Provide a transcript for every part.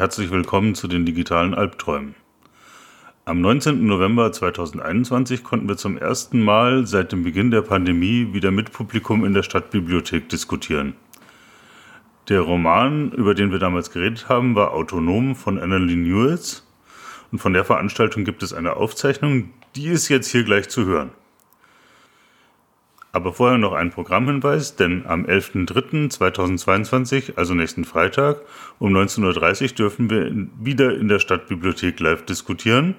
Herzlich willkommen zu den digitalen Albträumen. Am 19. November 2021 konnten wir zum ersten Mal seit dem Beginn der Pandemie wieder mit Publikum in der Stadtbibliothek diskutieren. Der Roman, über den wir damals geredet haben, war Autonom von Annalee Newells und von der Veranstaltung gibt es eine Aufzeichnung, die ist jetzt hier gleich zu hören. Aber vorher noch ein Programmhinweis, denn am 11.03.2022, also nächsten Freitag, um 19.30 Uhr dürfen wir wieder in der Stadtbibliothek live diskutieren.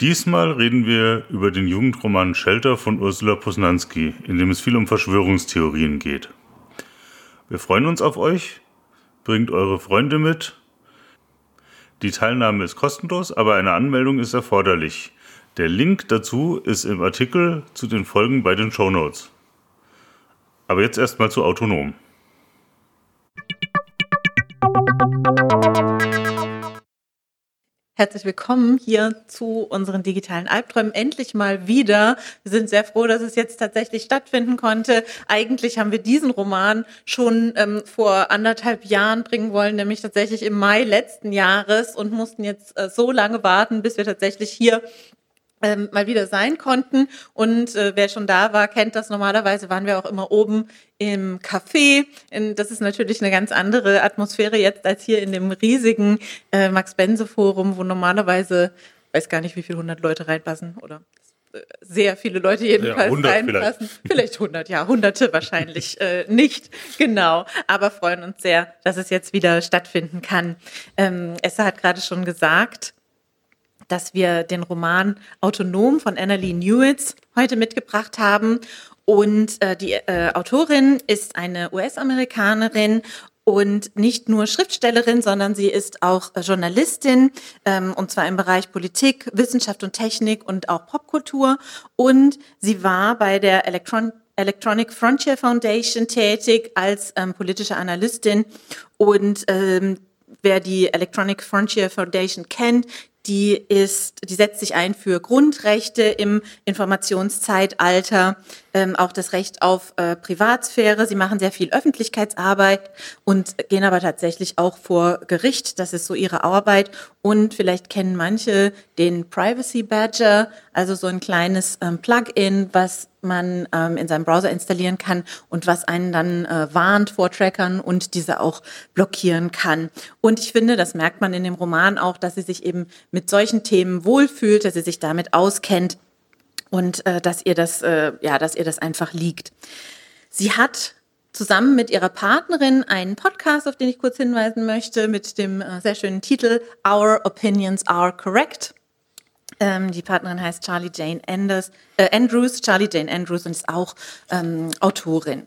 Diesmal reden wir über den Jugendroman Shelter von Ursula Posnanski, in dem es viel um Verschwörungstheorien geht. Wir freuen uns auf euch, bringt eure Freunde mit. Die Teilnahme ist kostenlos, aber eine Anmeldung ist erforderlich. Der Link dazu ist im Artikel zu den Folgen bei den Show Notes. Aber jetzt erstmal zu autonom. Herzlich willkommen hier zu unseren digitalen Albträumen. Endlich mal wieder. Wir sind sehr froh, dass es jetzt tatsächlich stattfinden konnte. Eigentlich haben wir diesen Roman schon ähm, vor anderthalb Jahren bringen wollen, nämlich tatsächlich im Mai letzten Jahres und mussten jetzt äh, so lange warten, bis wir tatsächlich hier ähm, mal wieder sein konnten. Und äh, wer schon da war, kennt das. Normalerweise waren wir auch immer oben im Café. In, das ist natürlich eine ganz andere Atmosphäre jetzt als hier in dem riesigen äh, Max-Bense-Forum, wo normalerweise, weiß gar nicht, wie viele hundert Leute reinpassen oder äh, sehr viele Leute jedenfalls ja, reinpassen. Vielleicht. vielleicht 100, ja, hunderte wahrscheinlich äh, nicht, genau. Aber freuen uns sehr, dass es jetzt wieder stattfinden kann. Ähm, Esther hat gerade schon gesagt, dass wir den Roman Autonom von Annalee Newitz heute mitgebracht haben. Und äh, die äh, Autorin ist eine US-Amerikanerin und nicht nur Schriftstellerin, sondern sie ist auch Journalistin, ähm, und zwar im Bereich Politik, Wissenschaft und Technik und auch Popkultur. Und sie war bei der Electron Electronic Frontier Foundation tätig als ähm, politische Analystin. Und ähm, wer die Electronic Frontier Foundation kennt, die ist, die setzt sich ein für Grundrechte im Informationszeitalter, ähm, auch das Recht auf äh, Privatsphäre. Sie machen sehr viel Öffentlichkeitsarbeit und gehen aber tatsächlich auch vor Gericht. Das ist so ihre Arbeit. Und vielleicht kennen manche den Privacy Badger, also so ein kleines ähm, Plugin, was man ähm, in seinem Browser installieren kann und was einen dann äh, warnt vor Trackern und diese auch blockieren kann. Und ich finde, das merkt man in dem Roman auch, dass sie sich eben mit solchen Themen wohlfühlt, dass sie sich damit auskennt und äh, dass ihr das, äh, ja, dass ihr das einfach liegt. Sie hat zusammen mit ihrer Partnerin einen Podcast, auf den ich kurz hinweisen möchte, mit dem äh, sehr schönen Titel Our Opinions Are Correct. Ähm, die Partnerin heißt Charlie Jane Anders, äh, Andrews, Charlie Jane Andrews und ist auch ähm, Autorin.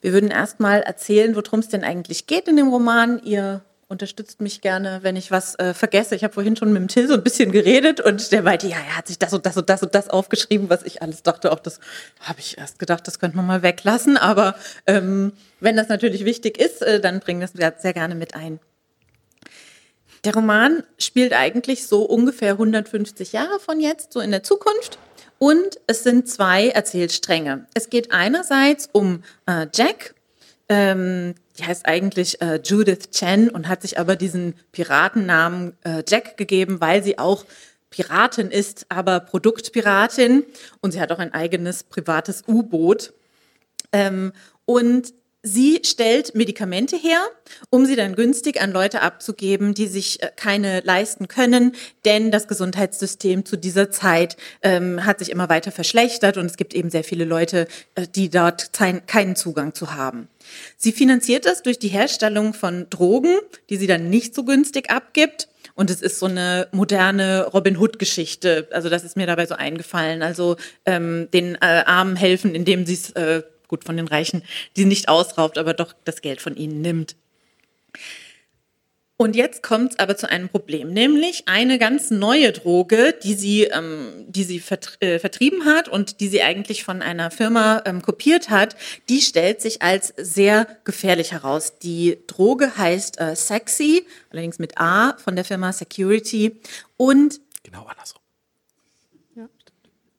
Wir würden erstmal erzählen, worum es denn eigentlich geht in dem Roman. Ihr unterstützt mich gerne, wenn ich was äh, vergesse. Ich habe vorhin schon mit dem Till so ein bisschen geredet und der meinte, ja, er hat sich das und das und das und das aufgeschrieben, was ich alles dachte. Auch das habe ich erst gedacht, das könnte man mal weglassen. Aber ähm, wenn das natürlich wichtig ist, äh, dann bringen das sehr gerne mit ein. Der Roman spielt eigentlich so ungefähr 150 Jahre von jetzt, so in der Zukunft. Und es sind zwei Erzählstränge. Es geht einerseits um äh, Jack, ähm, die heißt eigentlich äh, Judith Chen und hat sich aber diesen Piratennamen äh, Jack gegeben, weil sie auch Piratin ist, aber Produktpiratin und sie hat auch ein eigenes privates U-Boot. Ähm, und Sie stellt Medikamente her, um sie dann günstig an Leute abzugeben, die sich äh, keine leisten können, denn das Gesundheitssystem zu dieser Zeit ähm, hat sich immer weiter verschlechtert und es gibt eben sehr viele Leute, äh, die dort keinen Zugang zu haben. Sie finanziert das durch die Herstellung von Drogen, die sie dann nicht so günstig abgibt. Und es ist so eine moderne Robin Hood-Geschichte. Also das ist mir dabei so eingefallen. Also ähm, den äh, Armen helfen, indem sie es äh, gut von den Reichen, die nicht ausraubt, aber doch das Geld von ihnen nimmt. Und jetzt kommt es aber zu einem Problem, nämlich eine ganz neue Droge, die sie, ähm, die sie vert äh, vertrieben hat und die sie eigentlich von einer Firma ähm, kopiert hat, die stellt sich als sehr gefährlich heraus. Die Droge heißt äh, Sexy, allerdings mit A von der Firma Security und genau andersrum. Ja,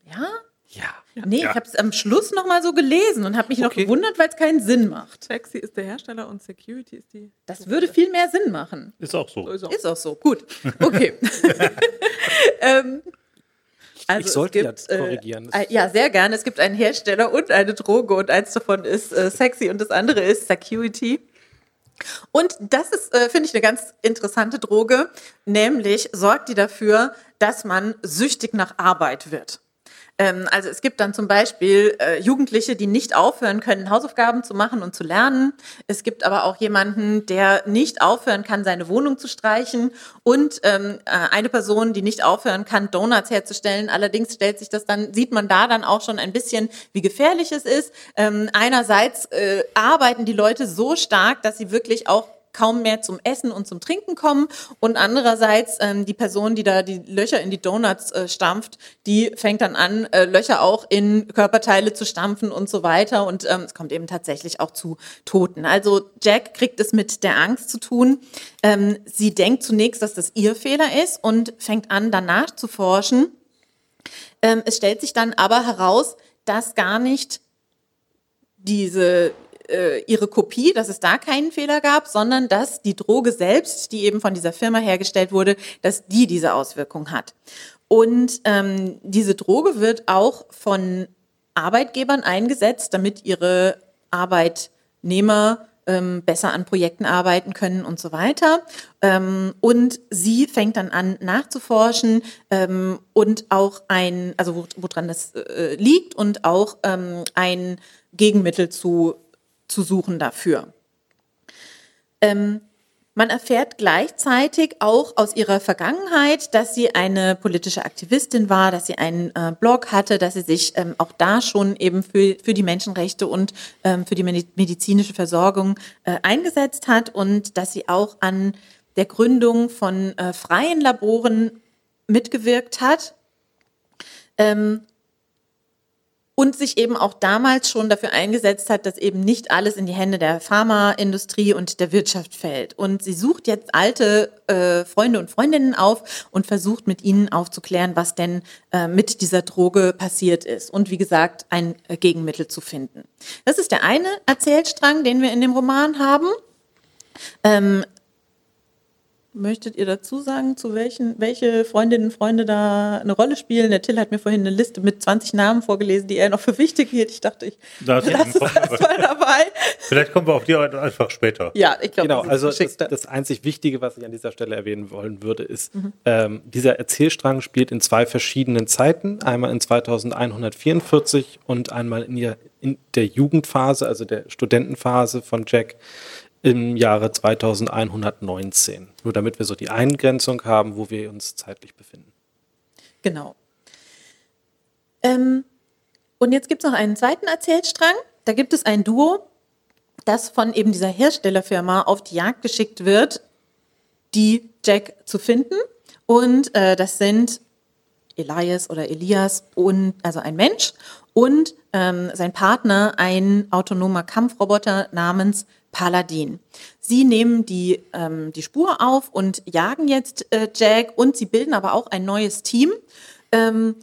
ja Ja. Nee, ja. ich habe es am Schluss noch mal so gelesen und habe mich okay. noch gewundert, weil es keinen Sinn macht. Sexy ist der Hersteller und Security ist die. Das würde viel mehr Sinn machen. Ist auch so. Ist auch, ist auch so. Gut. Okay. ähm, also ich sollte gibt, ja korrigieren. Äh, ja, sehr gerne. Es gibt einen Hersteller und eine Droge und eins davon ist äh, sexy und das andere ist Security. Und das ist, äh, finde ich, eine ganz interessante Droge. Nämlich sorgt die dafür, dass man süchtig nach Arbeit wird. Ähm, also es gibt dann zum Beispiel äh, Jugendliche, die nicht aufhören können, Hausaufgaben zu machen und zu lernen. Es gibt aber auch jemanden, der nicht aufhören kann, seine Wohnung zu streichen. Und ähm, äh, eine Person, die nicht aufhören kann, Donuts herzustellen. Allerdings stellt sich das dann, sieht man da dann auch schon ein bisschen, wie gefährlich es ist. Ähm, einerseits äh, arbeiten die Leute so stark, dass sie wirklich auch kaum mehr zum Essen und zum Trinken kommen. Und andererseits ähm, die Person, die da die Löcher in die Donuts äh, stampft, die fängt dann an, äh, Löcher auch in Körperteile zu stampfen und so weiter. Und ähm, es kommt eben tatsächlich auch zu Toten. Also Jack kriegt es mit der Angst zu tun. Ähm, sie denkt zunächst, dass das ihr Fehler ist und fängt an, danach zu forschen. Ähm, es stellt sich dann aber heraus, dass gar nicht diese äh, ihre Kopie, dass es da keinen Fehler gab, sondern dass die Droge selbst, die eben von dieser Firma hergestellt wurde, dass die diese Auswirkung hat. Und ähm, diese Droge wird auch von Arbeitgebern eingesetzt, damit ihre Arbeitnehmer ähm, besser an Projekten arbeiten können und so weiter. Ähm, und sie fängt dann an nachzuforschen ähm, und auch ein, also woran das äh, liegt und auch ähm, ein Gegenmittel zu zu suchen dafür. Ähm, man erfährt gleichzeitig auch aus ihrer Vergangenheit, dass sie eine politische Aktivistin war, dass sie einen äh, Blog hatte, dass sie sich ähm, auch da schon eben für, für die Menschenrechte und ähm, für die medizinische Versorgung äh, eingesetzt hat und dass sie auch an der Gründung von äh, freien Laboren mitgewirkt hat. Ähm, und sich eben auch damals schon dafür eingesetzt hat, dass eben nicht alles in die Hände der Pharmaindustrie und der Wirtschaft fällt. Und sie sucht jetzt alte äh, Freunde und Freundinnen auf und versucht mit ihnen aufzuklären, was denn äh, mit dieser Droge passiert ist. Und wie gesagt, ein äh, Gegenmittel zu finden. Das ist der eine Erzählstrang, den wir in dem Roman haben. Ähm, Möchtet ihr dazu sagen, zu welchen, welche Freundinnen und Freunde da eine Rolle spielen? Der Till hat mir vorhin eine Liste mit 20 Namen vorgelesen, die er noch für wichtig hielt. Ich dachte, ich da lasse das mal dabei. Vielleicht kommen wir auf die einfach später. Ja, ich glaube, genau. Also das, das, einzig Wichtige, was ich an dieser Stelle erwähnen wollen würde, ist, mhm. ähm, dieser Erzählstrang spielt in zwei verschiedenen Zeiten. Einmal in 2144 und einmal in, ihr, in der Jugendphase, also der Studentenphase von Jack im Jahre 2119. Nur damit wir so die Eingrenzung haben, wo wir uns zeitlich befinden. Genau. Ähm, und jetzt gibt es noch einen zweiten Erzählstrang. Da gibt es ein Duo, das von eben dieser Herstellerfirma auf die Jagd geschickt wird, die Jack zu finden. Und äh, das sind Elias oder Elias und also ein Mensch und ähm, sein Partner ein autonomer Kampfroboter namens Paladin. Sie nehmen die, ähm, die Spur auf und jagen jetzt äh, Jack und sie bilden aber auch ein neues Team. Ähm,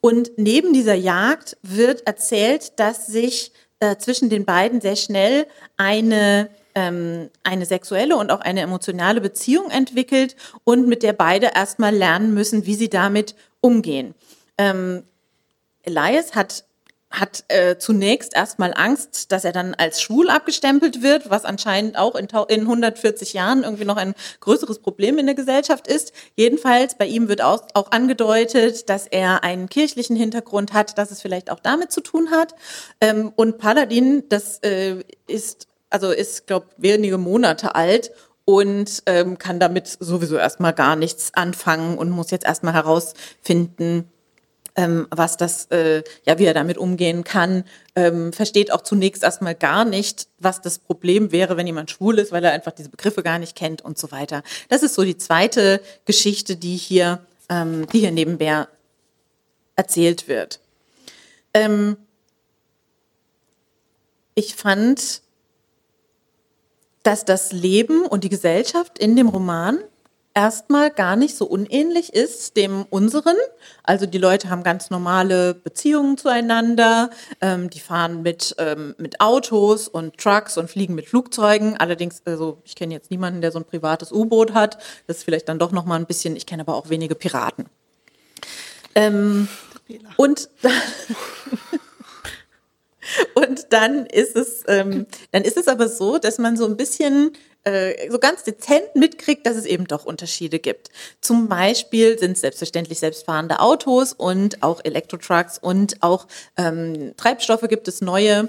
und neben dieser Jagd wird erzählt, dass sich äh, zwischen den beiden sehr schnell eine, ähm, eine sexuelle und auch eine emotionale Beziehung entwickelt und mit der beide erstmal lernen müssen, wie sie damit umgehen. Ähm, Elias hat hat äh, zunächst erstmal Angst, dass er dann als schwul abgestempelt wird, was anscheinend auch in, in 140 Jahren irgendwie noch ein größeres Problem in der Gesellschaft ist. Jedenfalls bei ihm wird auch, auch angedeutet, dass er einen kirchlichen Hintergrund hat, dass es vielleicht auch damit zu tun hat. Ähm, und Paladin, das äh, ist also ist, glaube wenige Monate alt und ähm, kann damit sowieso erstmal gar nichts anfangen und muss jetzt erstmal herausfinden, ähm, was das, äh, ja, wie er damit umgehen kann, ähm, versteht auch zunächst erstmal gar nicht, was das Problem wäre, wenn jemand schwul ist, weil er einfach diese Begriffe gar nicht kennt und so weiter. Das ist so die zweite Geschichte, die hier, ähm, die hier nebenbei erzählt wird. Ähm, ich fand, dass das Leben und die Gesellschaft in dem Roman erstmal gar nicht so unähnlich ist dem unseren. Also die Leute haben ganz normale Beziehungen zueinander, ähm, die fahren mit, ähm, mit Autos und Trucks und fliegen mit Flugzeugen. Allerdings, also ich kenne jetzt niemanden, der so ein privates U-Boot hat. Das ist vielleicht dann doch noch mal ein bisschen, ich kenne aber auch wenige Piraten. Ähm, und und dann ist es, ähm, dann ist es aber so, dass man so ein bisschen äh, so ganz dezent mitkriegt, dass es eben doch Unterschiede gibt. Zum Beispiel sind es selbstverständlich selbstfahrende Autos und auch Elektrotrucks und auch ähm, Treibstoffe gibt es neue,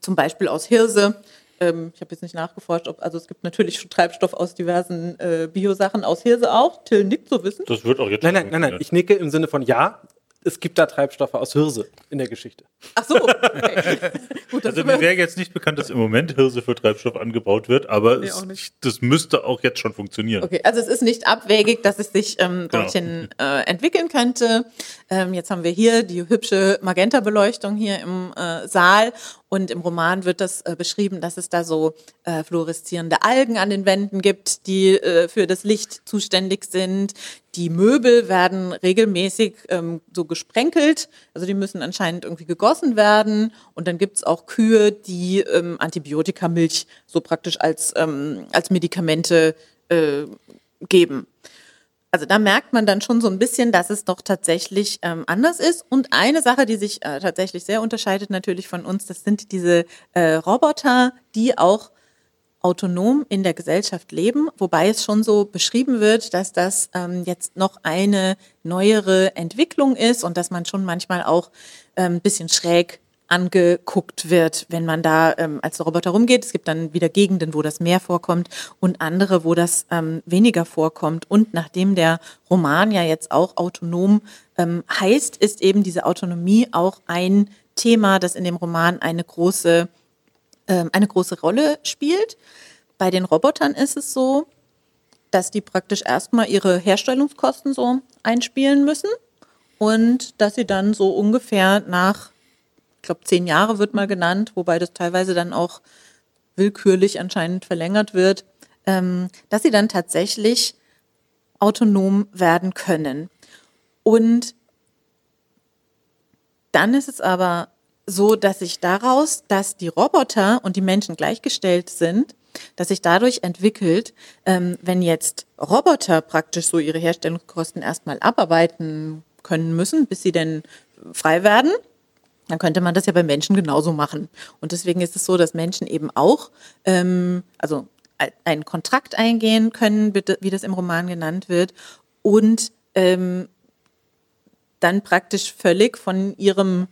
zum Beispiel aus Hirse. Ähm, ich habe jetzt nicht nachgeforscht, ob, also es gibt natürlich schon Treibstoff aus diversen äh, Biosachen, aus Hirse auch. Till nickt so wissen. Das wird auch jetzt. Nein, nein, nein, nein. Ich nicke im Sinne von ja, es gibt da Treibstoffe aus Hirse in der Geschichte. Ach so, okay. Gut, also mir wäre jetzt nicht bekannt, dass im Moment Hirse für Treibstoff angebaut wird, aber nee, es, das müsste auch jetzt schon funktionieren. Okay, also es ist nicht abwegig, dass es sich ähm, dorthin genau. äh, entwickeln könnte. Ähm, jetzt haben wir hier die hübsche Magenta-Beleuchtung hier im äh, Saal und im Roman wird das äh, beschrieben, dass es da so äh, fluoreszierende Algen an den Wänden gibt, die äh, für das Licht zuständig sind. Die Möbel werden regelmäßig ähm, so gesprenkelt, also die müssen anscheinend irgendwie gegossen werden. Und dann gibt's auch Kühe, die ähm, Antibiotikamilch so praktisch als, ähm, als Medikamente äh, geben. Also da merkt man dann schon so ein bisschen, dass es doch tatsächlich ähm, anders ist. Und eine Sache, die sich äh, tatsächlich sehr unterscheidet natürlich von uns, das sind diese äh, Roboter, die auch autonom in der Gesellschaft leben, wobei es schon so beschrieben wird, dass das ähm, jetzt noch eine neuere Entwicklung ist und dass man schon manchmal auch ein ähm, bisschen schräg angeguckt wird, wenn man da ähm, als Roboter rumgeht. Es gibt dann wieder Gegenden, wo das mehr vorkommt und andere, wo das ähm, weniger vorkommt. Und nachdem der Roman ja jetzt auch autonom ähm, heißt, ist eben diese Autonomie auch ein Thema, das in dem Roman eine große, ähm, eine große Rolle spielt. Bei den Robotern ist es so, dass die praktisch erstmal ihre Herstellungskosten so einspielen müssen und dass sie dann so ungefähr nach ich glaube, zehn Jahre wird mal genannt, wobei das teilweise dann auch willkürlich anscheinend verlängert wird, ähm, dass sie dann tatsächlich autonom werden können. Und dann ist es aber so, dass sich daraus, dass die Roboter und die Menschen gleichgestellt sind, dass sich dadurch entwickelt, ähm, wenn jetzt Roboter praktisch so ihre Herstellungskosten erstmal abarbeiten können müssen, bis sie denn frei werden, dann könnte man das ja bei Menschen genauso machen. Und deswegen ist es so, dass Menschen eben auch, ähm, also einen Kontrakt eingehen können, wie das im Roman genannt wird, und ähm, dann praktisch völlig von ihrem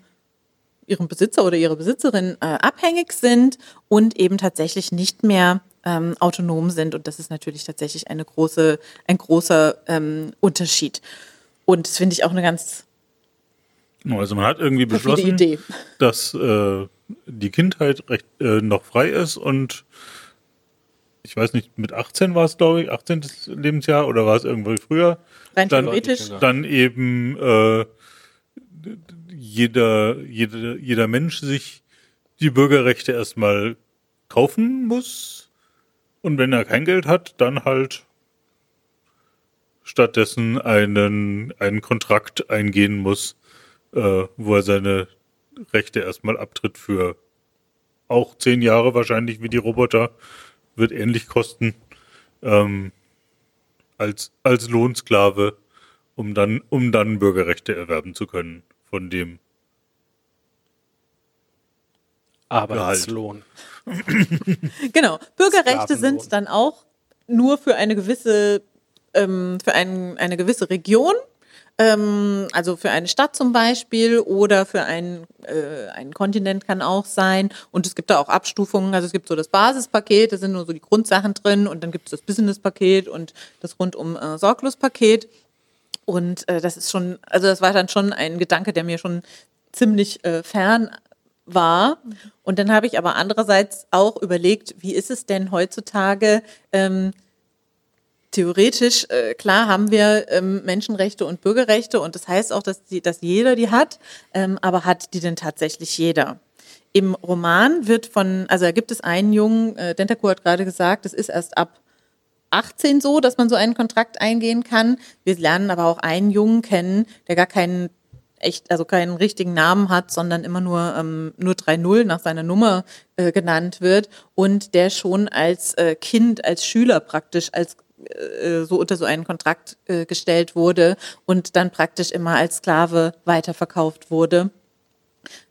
ihrem Besitzer oder ihrer Besitzerin äh, abhängig sind und eben tatsächlich nicht mehr ähm, autonom sind. Und das ist natürlich tatsächlich eine große, ein großer ähm, Unterschied. Und das finde ich auch eine ganz also man hat irgendwie beschlossen, dass äh, die Kindheit recht äh, noch frei ist und ich weiß nicht, mit 18 war es, glaube ich, 18. Lebensjahr oder war es irgendwo früher? Rein dann, theoretisch. Dann eben äh, jeder, jeder, jeder Mensch sich die Bürgerrechte erstmal kaufen muss und wenn er kein Geld hat, dann halt stattdessen einen, einen Kontrakt eingehen muss äh, wo er seine Rechte erstmal abtritt für auch zehn Jahre wahrscheinlich wie die Roboter, wird ähnlich kosten ähm, als, als Lohnsklave, um dann, um dann Bürgerrechte erwerben zu können von dem Arbeitslohn. genau. Bürgerrechte sind dann auch nur für eine gewisse, ähm, für ein, eine gewisse Region ähm, also für eine Stadt zum Beispiel oder für einen, äh, einen Kontinent kann auch sein. Und es gibt da auch Abstufungen. Also es gibt so das Basispaket, da sind nur so die Grundsachen drin und dann gibt es das Businesspaket und das rundum äh, Sorglospaket. Und äh, das ist schon, also das war dann schon ein Gedanke, der mir schon ziemlich äh, fern war. Und dann habe ich aber andererseits auch überlegt, wie ist es denn heutzutage, ähm, theoretisch, äh, klar haben wir ähm, Menschenrechte und Bürgerrechte und das heißt auch, dass, die, dass jeder die hat, ähm, aber hat die denn tatsächlich jeder? Im Roman wird von, also da gibt es einen Jungen, äh, Dentaku hat gerade gesagt, es ist erst ab 18 so, dass man so einen Kontrakt eingehen kann. Wir lernen aber auch einen Jungen kennen, der gar keinen echt, also keinen richtigen Namen hat, sondern immer nur, ähm, nur 3-0 nach seiner Nummer äh, genannt wird und der schon als äh, Kind, als Schüler praktisch, als äh, so unter so einen Kontrakt äh, gestellt wurde und dann praktisch immer als Sklave weiterverkauft wurde.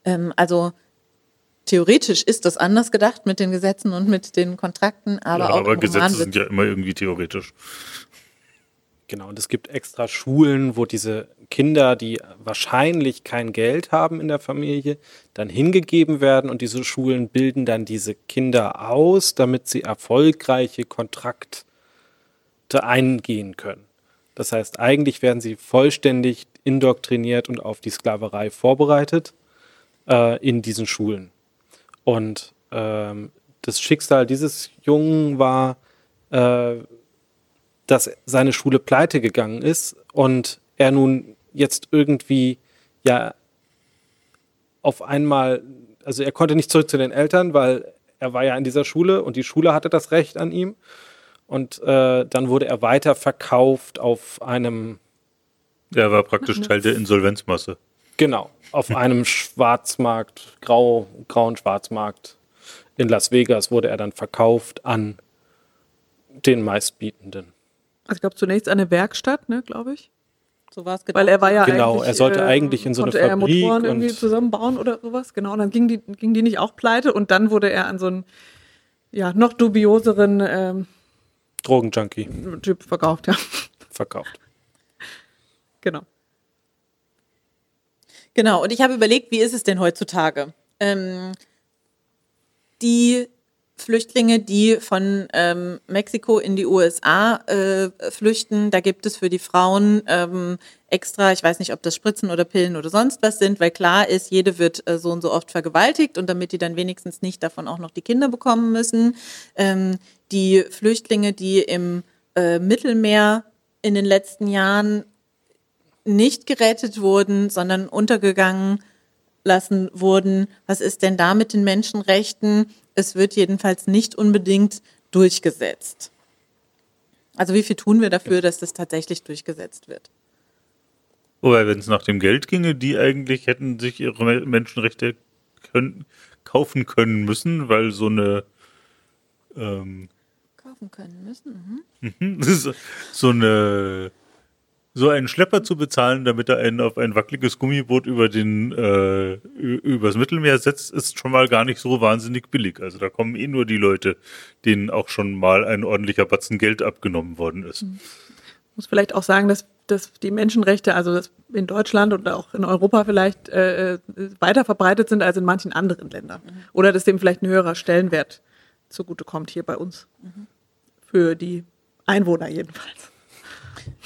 Ähm, also theoretisch ist das anders gedacht mit den Gesetzen und mit den Kontrakten, aber ja, auch aber Gesetze sind ja immer irgendwie theoretisch. Genau, und es gibt extra Schulen, wo diese Kinder, die wahrscheinlich kein Geld haben in der Familie, dann hingegeben werden und diese Schulen bilden dann diese Kinder aus, damit sie erfolgreiche Eingehen können. Das heißt, eigentlich werden sie vollständig indoktriniert und auf die Sklaverei vorbereitet äh, in diesen Schulen. Und ähm, das Schicksal dieses Jungen war, äh, dass seine Schule pleite gegangen ist und er nun jetzt irgendwie ja auf einmal, also er konnte nicht zurück zu den Eltern, weil er war ja in dieser Schule und die Schule hatte das Recht an ihm. Und äh, dann wurde er weiter verkauft auf einem. Er war praktisch Teil der Insolvenzmasse. Genau, auf einem Schwarzmarkt, grau, grauen Schwarzmarkt in Las Vegas wurde er dann verkauft an den meistbietenden. Also ich glaube zunächst eine Werkstatt, ne, glaube ich. So war es genau. Weil er war ja genau, er sollte äh, eigentlich in so eine Fabrik er Motoren irgendwie zusammenbauen oder sowas. Genau, und dann ging die, ging die nicht auch pleite und dann wurde er an so einen ja, noch dubioseren ähm, Drogenjunkie Typ verkauft, ja. Verkauft. Genau. Genau, und ich habe überlegt, wie ist es denn heutzutage? Ähm, die Flüchtlinge, die von ähm, Mexiko in die USA äh, flüchten. Da gibt es für die Frauen ähm, extra, ich weiß nicht, ob das Spritzen oder Pillen oder sonst was sind, weil klar ist, jede wird äh, so und so oft vergewaltigt und damit die dann wenigstens nicht davon auch noch die Kinder bekommen müssen. Ähm, die Flüchtlinge, die im äh, Mittelmeer in den letzten Jahren nicht gerettet wurden, sondern untergegangen lassen wurden. Was ist denn da mit den Menschenrechten? Es wird jedenfalls nicht unbedingt durchgesetzt. Also wie viel tun wir dafür, dass das tatsächlich durchgesetzt wird? Wobei, wenn es nach dem Geld ginge, die eigentlich hätten sich ihre Menschenrechte können, kaufen können müssen, weil so eine ähm, kaufen können müssen. Mhm. so eine so einen Schlepper zu bezahlen, damit er einen auf ein wackeliges Gummiboot über den äh, übers Mittelmeer setzt, ist schon mal gar nicht so wahnsinnig billig. Also da kommen eh nur die Leute, denen auch schon mal ein ordentlicher Batzen Geld abgenommen worden ist. Mhm. Ich muss vielleicht auch sagen, dass, dass die Menschenrechte, also in Deutschland und auch in Europa vielleicht äh, äh, weiter verbreitet sind als in manchen anderen Ländern. Mhm. Oder dass dem vielleicht ein höherer Stellenwert zugutekommt hier bei uns. Mhm. Für die Einwohner jedenfalls.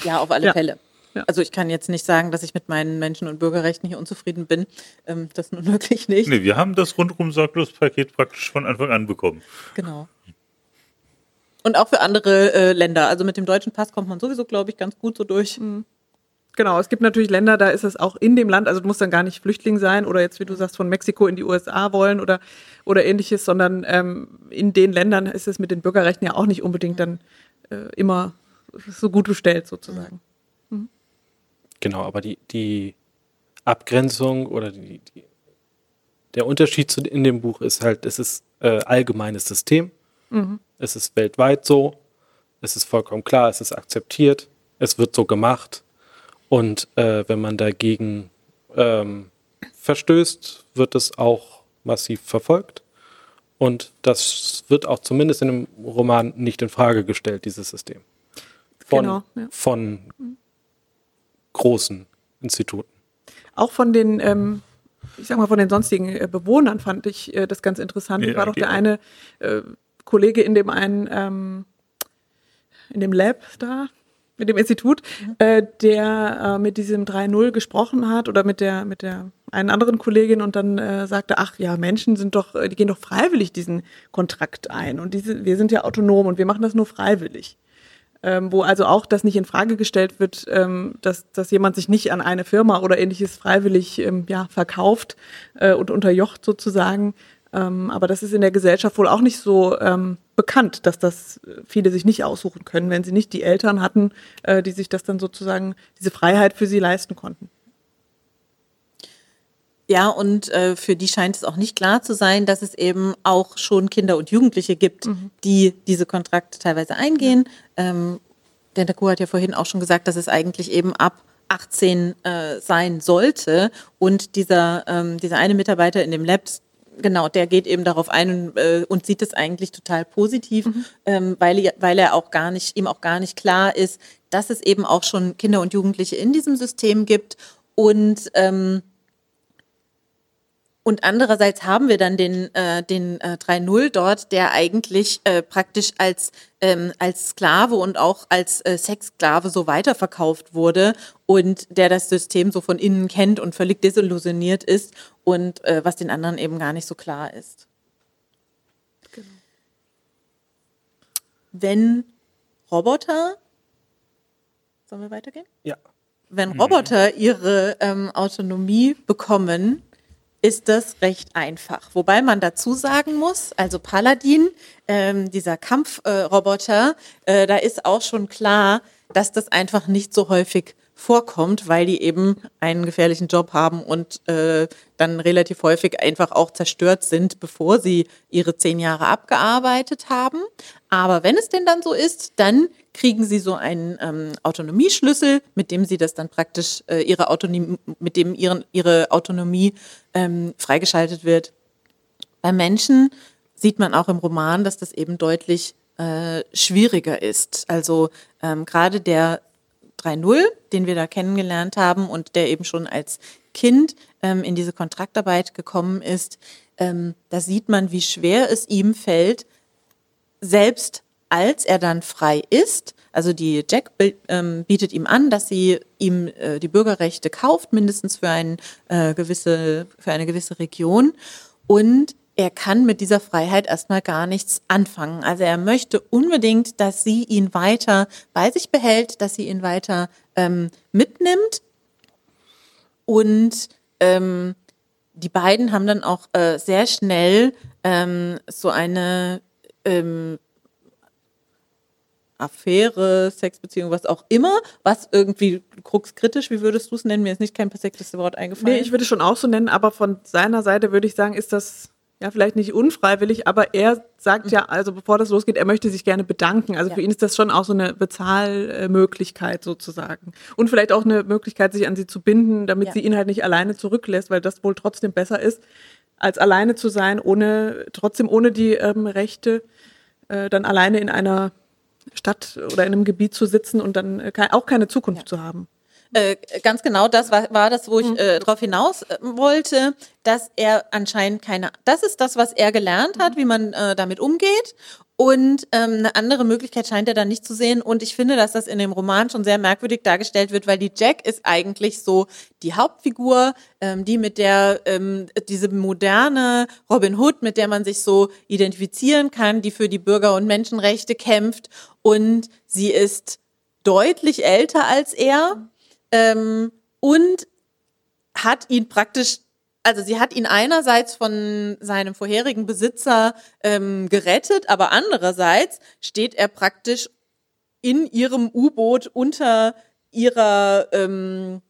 Ja, auf alle ja. Fälle. Ja. Also ich kann jetzt nicht sagen, dass ich mit meinen Menschen- und Bürgerrechten hier unzufrieden bin. Ähm, das nun wirklich nicht. Nee, wir haben das rundum sorglos Paket praktisch von Anfang an bekommen. Genau. Und auch für andere äh, Länder. Also mit dem deutschen Pass kommt man sowieso, glaube ich, ganz gut so durch. Mhm. Genau, es gibt natürlich Länder, da ist es auch in dem Land, also du musst dann gar nicht Flüchtling sein oder jetzt, wie du sagst, von Mexiko in die USA wollen oder, oder ähnliches, sondern ähm, in den Ländern ist es mit den Bürgerrechten ja auch nicht unbedingt dann äh, immer so gut bestellt sozusagen. Mhm. Genau, aber die, die Abgrenzung oder die, die, der Unterschied zu, in dem Buch ist halt, es ist äh, allgemeines System, mhm. es ist weltweit so, es ist vollkommen klar, es ist akzeptiert, es wird so gemacht und äh, wenn man dagegen ähm, verstößt, wird es auch massiv verfolgt. Und das wird auch zumindest in dem Roman nicht in Frage gestellt, dieses System von, genau, ja. von großen Instituten. Auch von den, ähm, ich sag mal, von den sonstigen äh, Bewohnern fand ich äh, das ganz interessant. Ja, war doch der auch. eine äh, Kollege in dem einen, ähm, in dem Lab da, mit dem Institut, mhm. äh, der äh, mit diesem 3.0 gesprochen hat oder mit der, mit der einen anderen Kollegin und dann äh, sagte, ach ja, Menschen sind doch, die gehen doch freiwillig diesen Kontrakt ein und diese, wir sind ja autonom und wir machen das nur freiwillig ähm, wo also auch das nicht in Frage gestellt wird, ähm, dass, dass jemand sich nicht an eine Firma oder ähnliches freiwillig ähm, ja, verkauft äh, und unterjocht sozusagen. Ähm, aber das ist in der Gesellschaft wohl auch nicht so ähm, bekannt, dass das viele sich nicht aussuchen können, wenn sie nicht die Eltern hatten, äh, die sich das dann sozusagen, diese Freiheit für sie leisten konnten. Ja, und äh, für die scheint es auch nicht klar zu sein, dass es eben auch schon Kinder und Jugendliche gibt, mhm. die diese Kontrakte teilweise eingehen. Ähm, denn der Kuh hat ja vorhin auch schon gesagt, dass es eigentlich eben ab 18 äh, sein sollte. Und dieser, ähm, dieser eine Mitarbeiter in dem Lab, genau, der geht eben darauf ein und, äh, und sieht es eigentlich total positiv, mhm. ähm, weil, weil er auch gar nicht, ihm auch gar nicht klar ist, dass es eben auch schon Kinder und Jugendliche in diesem System gibt. Und ähm, und andererseits haben wir dann den, äh, den äh, 3.0 dort, der eigentlich äh, praktisch als, ähm, als Sklave und auch als äh, Sexsklave so weiterverkauft wurde und der das System so von innen kennt und völlig desillusioniert ist und äh, was den anderen eben gar nicht so klar ist. Genau. Wenn Roboter, sollen wir weitergehen? Ja. Wenn Roboter ihre ähm, Autonomie bekommen, ist das recht einfach. Wobei man dazu sagen muss, also Paladin, ähm, dieser Kampfroboter, äh, äh, da ist auch schon klar, dass das einfach nicht so häufig vorkommt, weil die eben einen gefährlichen Job haben und äh, dann relativ häufig einfach auch zerstört sind, bevor sie ihre zehn Jahre abgearbeitet haben. Aber wenn es denn dann so ist, dann kriegen sie so einen ähm, Autonomieschlüssel, mit dem sie das dann praktisch äh, ihre Autonomie, mit dem ihren, ihre Autonomie ähm, freigeschaltet wird. Bei Menschen sieht man auch im Roman, dass das eben deutlich äh, schwieriger ist. Also ähm, gerade der 3.0, den wir da kennengelernt haben und der eben schon als Kind ähm, in diese Kontraktarbeit gekommen ist, ähm, da sieht man, wie schwer es ihm fällt, selbst als er dann frei ist, also die Jack ähm, bietet ihm an, dass sie ihm äh, die Bürgerrechte kauft, mindestens für, ein, äh, gewisse, für eine gewisse Region. Und er kann mit dieser Freiheit erstmal gar nichts anfangen. Also er möchte unbedingt, dass sie ihn weiter bei sich behält, dass sie ihn weiter ähm, mitnimmt. Und ähm, die beiden haben dann auch äh, sehr schnell ähm, so eine ähm, Affäre, Sexbeziehung, was auch immer, was irgendwie kruxkritisch, wie würdest du es nennen? Mir ist nicht kein perfektes Wort eingefallen. Nee, ich würde schon auch so nennen, aber von seiner Seite würde ich sagen, ist das ja, vielleicht nicht unfreiwillig, aber er sagt ja, also bevor das losgeht, er möchte sich gerne bedanken. Also ja. für ihn ist das schon auch so eine Bezahlmöglichkeit sozusagen. Und vielleicht auch eine Möglichkeit, sich an sie zu binden, damit ja. sie ihn halt nicht alleine zurücklässt, weil das wohl trotzdem besser ist, als alleine zu sein, ohne, trotzdem ohne die ähm, Rechte, äh, dann alleine in einer Stadt oder in einem Gebiet zu sitzen und dann äh, auch keine Zukunft ja. zu haben. Äh, ganz genau das war, war das, wo ich mhm. äh, darauf hinaus äh, wollte, dass er anscheinend keine, das ist das, was er gelernt hat, mhm. wie man äh, damit umgeht. Und ähm, eine andere Möglichkeit scheint er dann nicht zu sehen. Und ich finde, dass das in dem Roman schon sehr merkwürdig dargestellt wird, weil die Jack ist eigentlich so die Hauptfigur, ähm, die mit der, ähm, diese moderne Robin Hood, mit der man sich so identifizieren kann, die für die Bürger- und Menschenrechte kämpft. Und sie ist deutlich älter als er ähm, und hat ihn praktisch, also sie hat ihn einerseits von seinem vorherigen Besitzer ähm, gerettet, aber andererseits steht er praktisch in ihrem U-Boot unter ihrer ähm,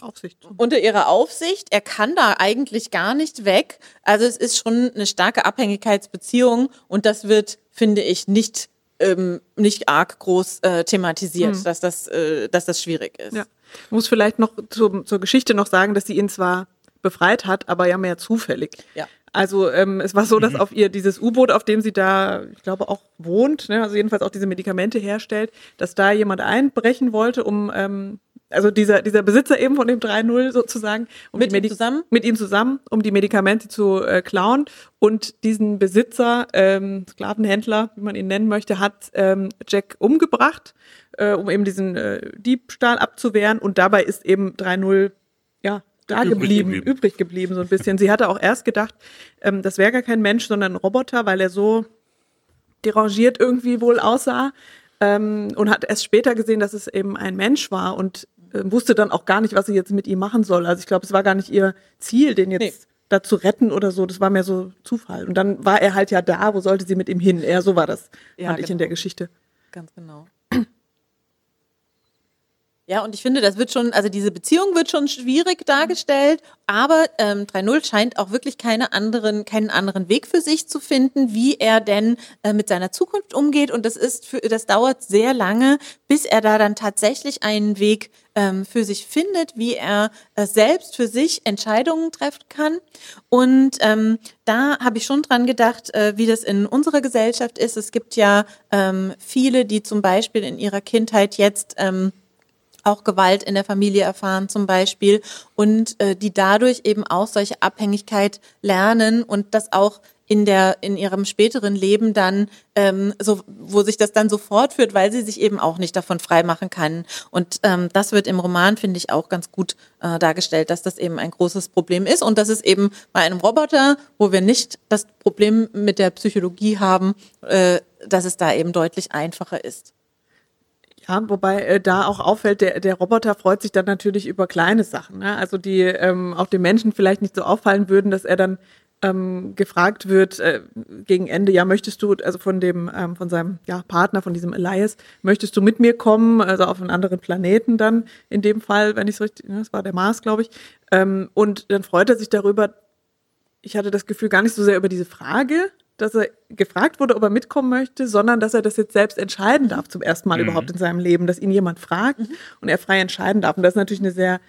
Aufsicht. Unter ihrer Aufsicht. Er kann da eigentlich gar nicht weg. Also es ist schon eine starke Abhängigkeitsbeziehung und das wird, finde ich, nicht ähm, nicht arg groß äh, thematisiert, hm. dass das äh, dass das schwierig ist. Ja. Ich muss vielleicht noch zur, zur Geschichte noch sagen, dass sie ihn zwar befreit hat, aber ja mehr zufällig. Ja. Also ähm, es war so, dass mhm. auf ihr dieses U-Boot, auf dem sie da, ich glaube, auch wohnt, ne, also jedenfalls auch diese Medikamente herstellt, dass da jemand einbrechen wollte, um ähm, also dieser, dieser Besitzer eben von dem 3-0 sozusagen, um mit ihm zusammen? Mit ihm zusammen, um die Medikamente zu äh, klauen. Und diesen Besitzer, ähm, Sklavenhändler, wie man ihn nennen möchte, hat ähm, Jack umgebracht, äh, um eben diesen äh, Diebstahl abzuwehren. Und dabei ist eben 3-0, ja, da übrig geblieben, geblieben, übrig geblieben, so ein bisschen. Sie hatte auch erst gedacht, ähm, das wäre gar kein Mensch, sondern ein Roboter, weil er so derangiert irgendwie wohl aussah. Ähm, und hat erst später gesehen, dass es eben ein Mensch war und wusste dann auch gar nicht, was sie jetzt mit ihm machen soll. Also ich glaube, es war gar nicht ihr Ziel, den jetzt nee. da zu retten oder so. Das war mehr so Zufall. Und dann war er halt ja da, wo sollte sie mit ihm hin? Eher so war das, ja, fand genau. ich in der genau. Geschichte. Ganz genau. Ja, und ich finde, das wird schon, also diese Beziehung wird schon schwierig dargestellt, aber ähm, 3.0 scheint auch wirklich keine anderen, keinen anderen Weg für sich zu finden, wie er denn äh, mit seiner Zukunft umgeht. Und das ist für, das dauert sehr lange, bis er da dann tatsächlich einen Weg ähm, für sich findet, wie er äh, selbst für sich Entscheidungen treffen kann. Und ähm, da habe ich schon dran gedacht, äh, wie das in unserer Gesellschaft ist. Es gibt ja ähm, viele, die zum Beispiel in ihrer Kindheit jetzt ähm, auch Gewalt in der Familie erfahren zum Beispiel und äh, die dadurch eben auch solche Abhängigkeit lernen und das auch in der in ihrem späteren Leben dann ähm, so wo sich das dann so fortführt, weil sie sich eben auch nicht davon freimachen kann und ähm, das wird im Roman finde ich auch ganz gut äh, dargestellt, dass das eben ein großes Problem ist und dass es eben bei einem Roboter, wo wir nicht das Problem mit der Psychologie haben, äh, dass es da eben deutlich einfacher ist. Ja, wobei äh, da auch auffällt, der, der Roboter freut sich dann natürlich über kleine Sachen. Ne? Also die ähm, auch den Menschen vielleicht nicht so auffallen würden, dass er dann ähm, gefragt wird äh, gegen Ende, ja, möchtest du, also von dem, ähm, von seinem ja, Partner, von diesem Elias, möchtest du mit mir kommen, also auf einen anderen Planeten dann, in dem Fall, wenn ich es richtig, ne, das war der Mars, glaube ich. Ähm, und dann freut er sich darüber, ich hatte das Gefühl gar nicht so sehr über diese Frage, dass er gefragt wurde, ob er mitkommen möchte, sondern dass er das jetzt selbst entscheiden darf, zum ersten Mal mhm. überhaupt in seinem Leben, dass ihn jemand fragt mhm. und er frei entscheiden darf. Und das ist natürlich eine sehr,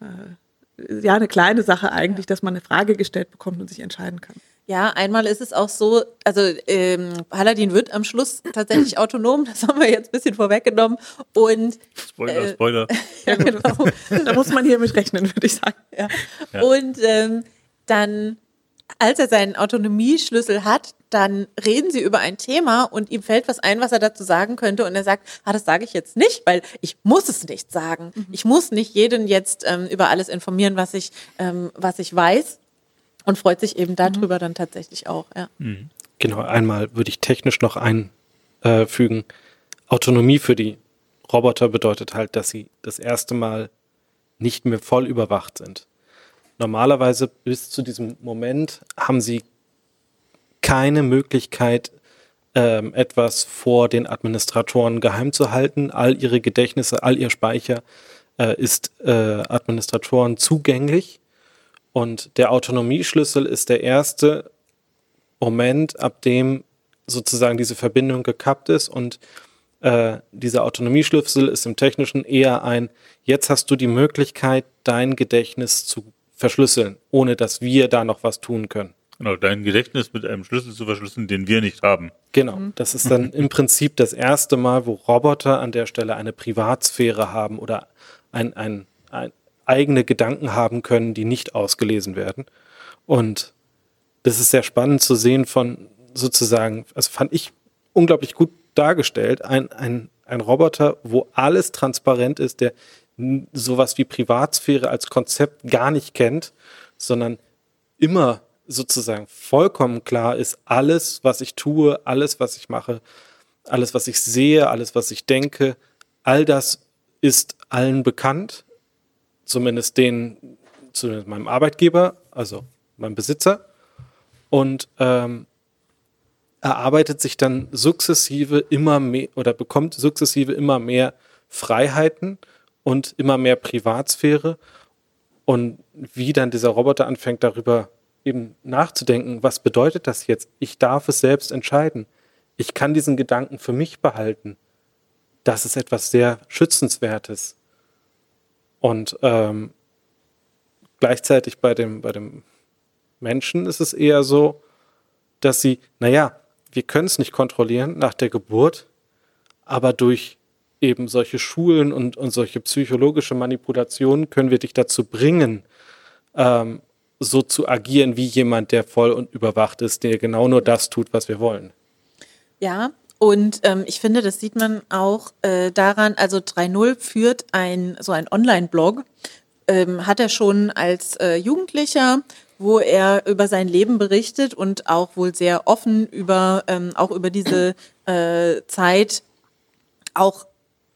äh, ja, eine kleine Sache eigentlich, dass man eine Frage gestellt bekommt und sich entscheiden kann. Ja, einmal ist es auch so, also ähm, Paladin wird am Schluss tatsächlich autonom, das haben wir jetzt ein bisschen vorweggenommen. Und Spoiler, äh, Spoiler. ja, genau. da muss man hier mit rechnen, würde ich sagen. Ja. ja. Und ähm, dann als er seinen Autonomieschlüssel hat, dann reden sie über ein Thema und ihm fällt was ein, was er dazu sagen könnte und er sagt, ah, das sage ich jetzt nicht, weil ich muss es nicht sagen. Mhm. Ich muss nicht jeden jetzt ähm, über alles informieren, was ich, ähm, was ich weiß und freut sich eben darüber mhm. dann tatsächlich auch. Ja. Mhm. Genau, einmal würde ich technisch noch einfügen, Autonomie für die Roboter bedeutet halt, dass sie das erste Mal nicht mehr voll überwacht sind normalerweise bis zu diesem Moment haben sie keine Möglichkeit, ähm, etwas vor den Administratoren geheim zu halten. All ihre Gedächtnisse, all ihr Speicher äh, ist äh, Administratoren zugänglich. Und der Autonomieschlüssel ist der erste Moment, ab dem sozusagen diese Verbindung gekappt ist und äh, dieser Autonomieschlüssel ist im Technischen eher ein, jetzt hast du die Möglichkeit, dein Gedächtnis zu verschlüsseln, ohne dass wir da noch was tun können. Genau, dein Gedächtnis mit einem Schlüssel zu verschlüsseln, den wir nicht haben. Genau, das ist dann im Prinzip das erste Mal, wo Roboter an der Stelle eine Privatsphäre haben oder ein, ein, ein eigene Gedanken haben können, die nicht ausgelesen werden. Und das ist sehr spannend zu sehen von sozusagen, also fand ich unglaublich gut dargestellt, ein, ein, ein Roboter, wo alles transparent ist, der sowas wie Privatsphäre als Konzept gar nicht kennt, sondern immer sozusagen vollkommen klar ist, alles, was ich tue, alles, was ich mache, alles, was ich sehe, alles, was ich denke, all das ist allen bekannt, zumindest den, zumindest meinem Arbeitgeber, also meinem Besitzer. Und ähm, erarbeitet sich dann sukzessive immer mehr oder bekommt sukzessive immer mehr Freiheiten und immer mehr Privatsphäre und wie dann dieser Roboter anfängt darüber eben nachzudenken, was bedeutet das jetzt? Ich darf es selbst entscheiden. Ich kann diesen Gedanken für mich behalten. Das ist etwas sehr Schützenswertes. Und ähm, gleichzeitig bei dem, bei dem Menschen ist es eher so, dass sie, naja, wir können es nicht kontrollieren nach der Geburt, aber durch eben solche Schulen und, und solche psychologische Manipulationen können wir dich dazu bringen, ähm, so zu agieren wie jemand, der voll und überwacht ist, der genau nur das tut, was wir wollen. Ja, und ähm, ich finde, das sieht man auch äh, daran, also 3.0 führt ein so ein Online-Blog, ähm, hat er schon als äh, Jugendlicher, wo er über sein Leben berichtet und auch wohl sehr offen über ähm, auch über diese äh, Zeit auch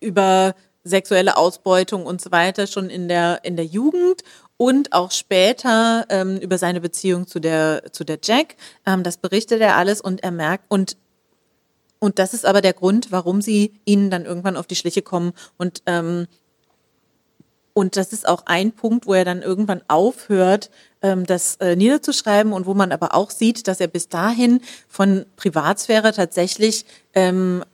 über sexuelle Ausbeutung und so weiter schon in der, in der Jugend und auch später ähm, über seine Beziehung zu der, zu der Jack. Ähm, das berichtet er alles und er merkt, und, und das ist aber der Grund, warum sie ihnen dann irgendwann auf die Schliche kommen und ähm, und das ist auch ein Punkt, wo er dann irgendwann aufhört, ähm, das äh, niederzuschreiben und wo man aber auch sieht, dass er bis dahin von Privatsphäre tatsächlich ähm,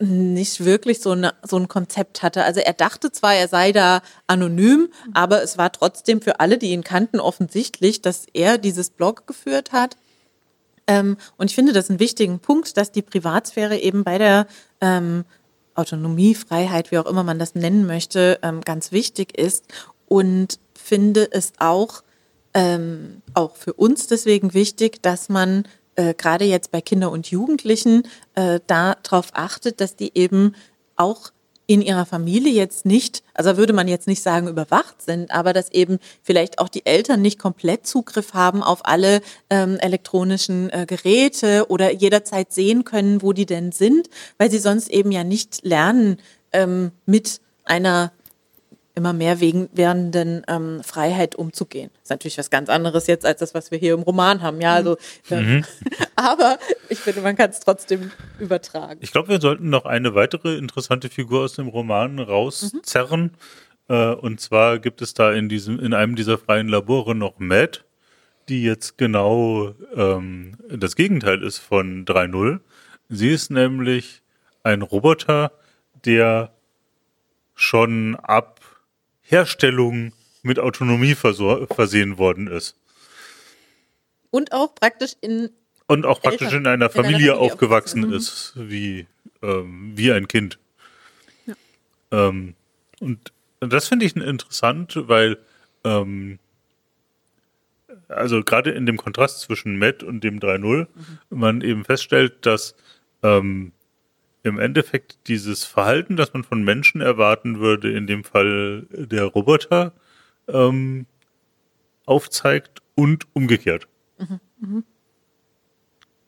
nicht wirklich so, eine, so ein Konzept hatte. Also er dachte zwar, er sei da anonym, aber es war trotzdem für alle, die ihn kannten, offensichtlich, dass er dieses Blog geführt hat. Ähm, und ich finde das einen wichtigen Punkt, dass die Privatsphäre eben bei der ähm, Autonomie, Freiheit, wie auch immer man das nennen möchte, ähm, ganz wichtig ist und finde es auch, ähm, auch für uns deswegen wichtig, dass man äh, gerade jetzt bei Kindern und Jugendlichen äh, darauf achtet, dass die eben auch in ihrer Familie jetzt nicht, also würde man jetzt nicht sagen, überwacht sind, aber dass eben vielleicht auch die Eltern nicht komplett Zugriff haben auf alle ähm, elektronischen äh, Geräte oder jederzeit sehen können, wo die denn sind, weil sie sonst eben ja nicht lernen, ähm, mit einer immer mehr wegen werdenden ähm, Freiheit umzugehen. Das ist natürlich was ganz anderes jetzt als das, was wir hier im Roman haben. Ja, also, mhm. aber ich finde, man kann es trotzdem übertragen. Ich glaube, wir sollten noch eine weitere interessante Figur aus dem Roman rauszerren. Mhm. Äh, und zwar gibt es da in diesem, in einem dieser freien Labore noch Matt, die jetzt genau ähm, das Gegenteil ist von 3.0. Sie ist nämlich ein Roboter, der schon ab Herstellung mit Autonomie versehen worden ist. Und auch praktisch in und auch praktisch Eltern, in einer Familie, in Familie aufgewachsen mhm. ist, wie, ähm, wie ein Kind. Ja. Ähm, und das finde ich interessant, weil ähm, also gerade in dem Kontrast zwischen Matt und dem 3.0 mhm. man eben feststellt, dass ähm, im Endeffekt dieses Verhalten, das man von Menschen erwarten würde, in dem Fall der Roboter, ähm, aufzeigt und umgekehrt. Mhm. Mhm.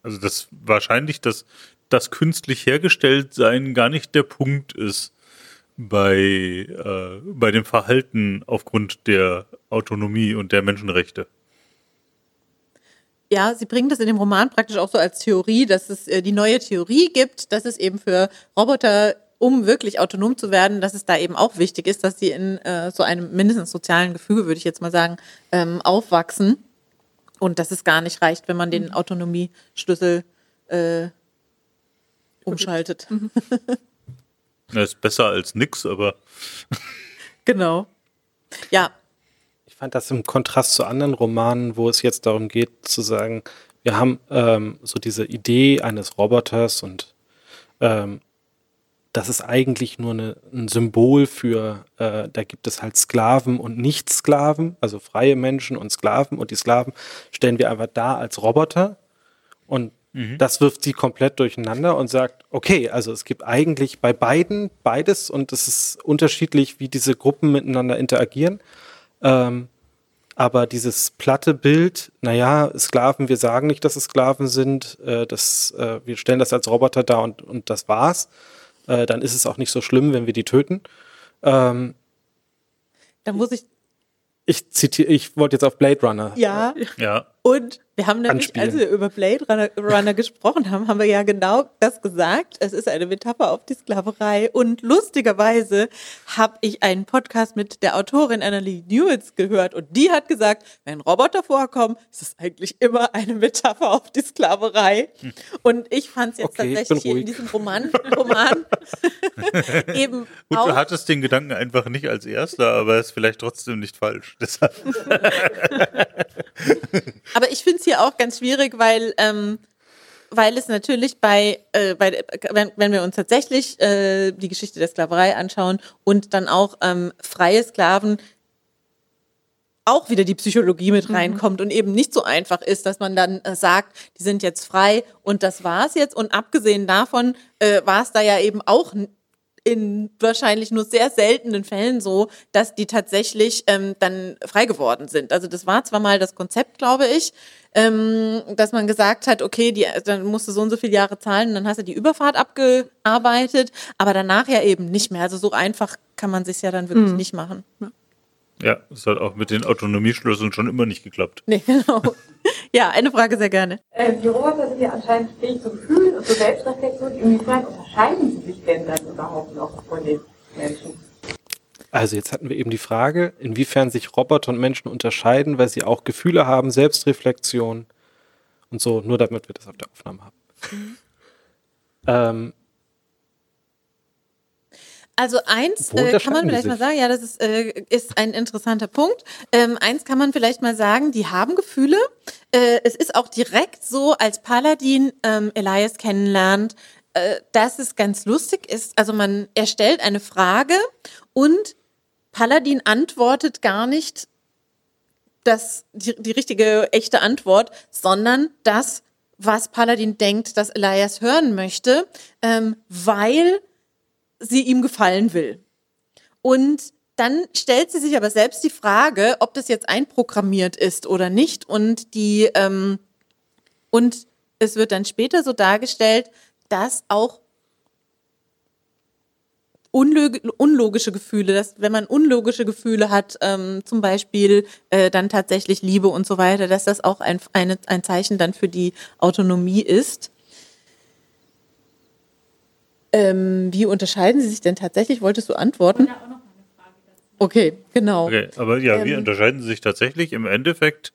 Also dass wahrscheinlich das, das künstlich hergestellt sein gar nicht der Punkt ist bei, äh, bei dem Verhalten aufgrund der Autonomie und der Menschenrechte. Ja, sie bringen das in dem Roman praktisch auch so als Theorie, dass es äh, die neue Theorie gibt, dass es eben für Roboter, um wirklich autonom zu werden, dass es da eben auch wichtig ist, dass sie in äh, so einem mindestens sozialen Gefüge, würde ich jetzt mal sagen, ähm, aufwachsen. Und dass es gar nicht reicht, wenn man den mhm. Autonomieschlüssel äh, umschaltet. Mhm. Das ist besser als nix, aber. genau. Ja, fand das im Kontrast zu anderen Romanen, wo es jetzt darum geht zu sagen, wir haben ähm, so diese Idee eines Roboters und ähm, das ist eigentlich nur eine, ein Symbol für, äh, da gibt es halt Sklaven und Nicht-Sklaven, also freie Menschen und Sklaven und die Sklaven stellen wir einfach da als Roboter und mhm. das wirft sie komplett durcheinander und sagt, okay, also es gibt eigentlich bei beiden beides und es ist unterschiedlich, wie diese Gruppen miteinander interagieren. Ähm, aber dieses platte Bild, naja, Sklaven, wir sagen nicht, dass es Sklaven sind, äh, das, äh, wir stellen das als Roboter dar und, und das war's, äh, dann ist es auch nicht so schlimm, wenn wir die töten. Ähm, da muss ich. Ich zitiere, ich wollte jetzt auf Blade Runner. Ja. ja. Und wir haben nämlich, anspielen. als wir über Blade Runner, Runner gesprochen haben, haben wir ja genau das gesagt. Es ist eine Metapher auf die Sklaverei. Und lustigerweise habe ich einen Podcast mit der Autorin Annalie Newitz gehört und die hat gesagt, wenn Roboter vorkommen, ist es eigentlich immer eine Metapher auf die Sklaverei. Hm. Und ich fand es jetzt okay, tatsächlich hier in diesem Roman, Roman eben Gut, auch. Du hattest den Gedanken einfach nicht als erster, aber es ist vielleicht trotzdem nicht falsch. Deshalb. Aber ich finde es hier auch ganz schwierig, weil, ähm, weil es natürlich bei, äh, bei wenn, wenn wir uns tatsächlich äh, die Geschichte der Sklaverei anschauen und dann auch ähm, freie Sklaven auch wieder die Psychologie mit mhm. reinkommt mhm. und eben nicht so einfach ist, dass man dann äh, sagt, die sind jetzt frei und das war's jetzt. Und abgesehen davon äh, war es da ja eben auch in wahrscheinlich nur sehr seltenen Fällen so, dass die tatsächlich ähm, dann frei geworden sind. Also das war zwar mal das Konzept, glaube ich, ähm, dass man gesagt hat, okay, die, dann musst du so und so viele Jahre zahlen und dann hast du die Überfahrt abgearbeitet, aber danach ja eben nicht mehr. Also so einfach kann man sich ja dann wirklich mhm. nicht machen. Ja. Ja, es hat auch mit den Autonomieschlüsseln schon immer nicht geklappt. Nee, genau. Ja, eine Frage sehr gerne. Äh, die Roboter sind ja anscheinend fähig zu fühlen und zur Selbstreflexion. Inwiefern unterscheiden sie sich denn dann überhaupt noch von den Menschen? Also jetzt hatten wir eben die Frage, inwiefern sich Roboter und Menschen unterscheiden, weil sie auch Gefühle haben, Selbstreflexion und so, nur damit wir das auf der Aufnahme haben. Mhm. Ähm, also eins äh, kann man vielleicht mal sagen, ja, das ist, äh, ist ein interessanter Punkt. Ähm, eins kann man vielleicht mal sagen, die haben Gefühle. Äh, es ist auch direkt so, als Paladin ähm, Elias kennenlernt, äh, dass es ganz lustig ist. Also man erstellt eine Frage und Paladin antwortet gar nicht das, die, die richtige, echte Antwort, sondern das, was Paladin denkt, dass Elias hören möchte, ähm, weil sie ihm gefallen will. Und dann stellt sie sich aber selbst die Frage, ob das jetzt einprogrammiert ist oder nicht. Und die ähm, und es wird dann später so dargestellt, dass auch unlogische Gefühle, dass wenn man unlogische Gefühle hat, ähm, zum Beispiel äh, dann tatsächlich Liebe und so weiter, dass das auch ein, eine, ein Zeichen dann für die Autonomie ist. Ähm, wie unterscheiden sie sich denn tatsächlich? Wolltest du antworten? Okay, genau. Okay, aber ja, ähm, wie unterscheiden sie sich tatsächlich? Im Endeffekt,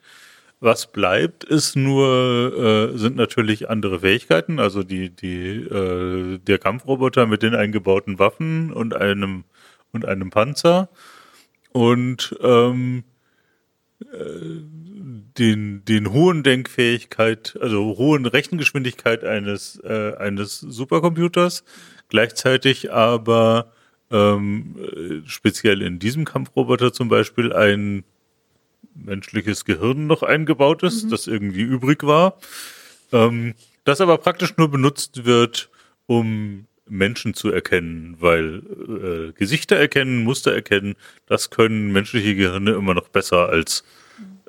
was bleibt, ist nur, äh, sind natürlich andere Fähigkeiten, also die, die, äh, der Kampfroboter mit den eingebauten Waffen und einem und einem Panzer und ähm, äh, den, den hohen Denkfähigkeit, also hohen Rechengeschwindigkeit eines, äh, eines Supercomputers, gleichzeitig aber ähm, äh, speziell in diesem Kampfroboter zum Beispiel ein menschliches Gehirn noch eingebaut ist, mhm. das irgendwie übrig war, ähm, das aber praktisch nur benutzt wird, um Menschen zu erkennen, weil äh, Gesichter erkennen, Muster erkennen, das können menschliche Gehirne immer noch besser als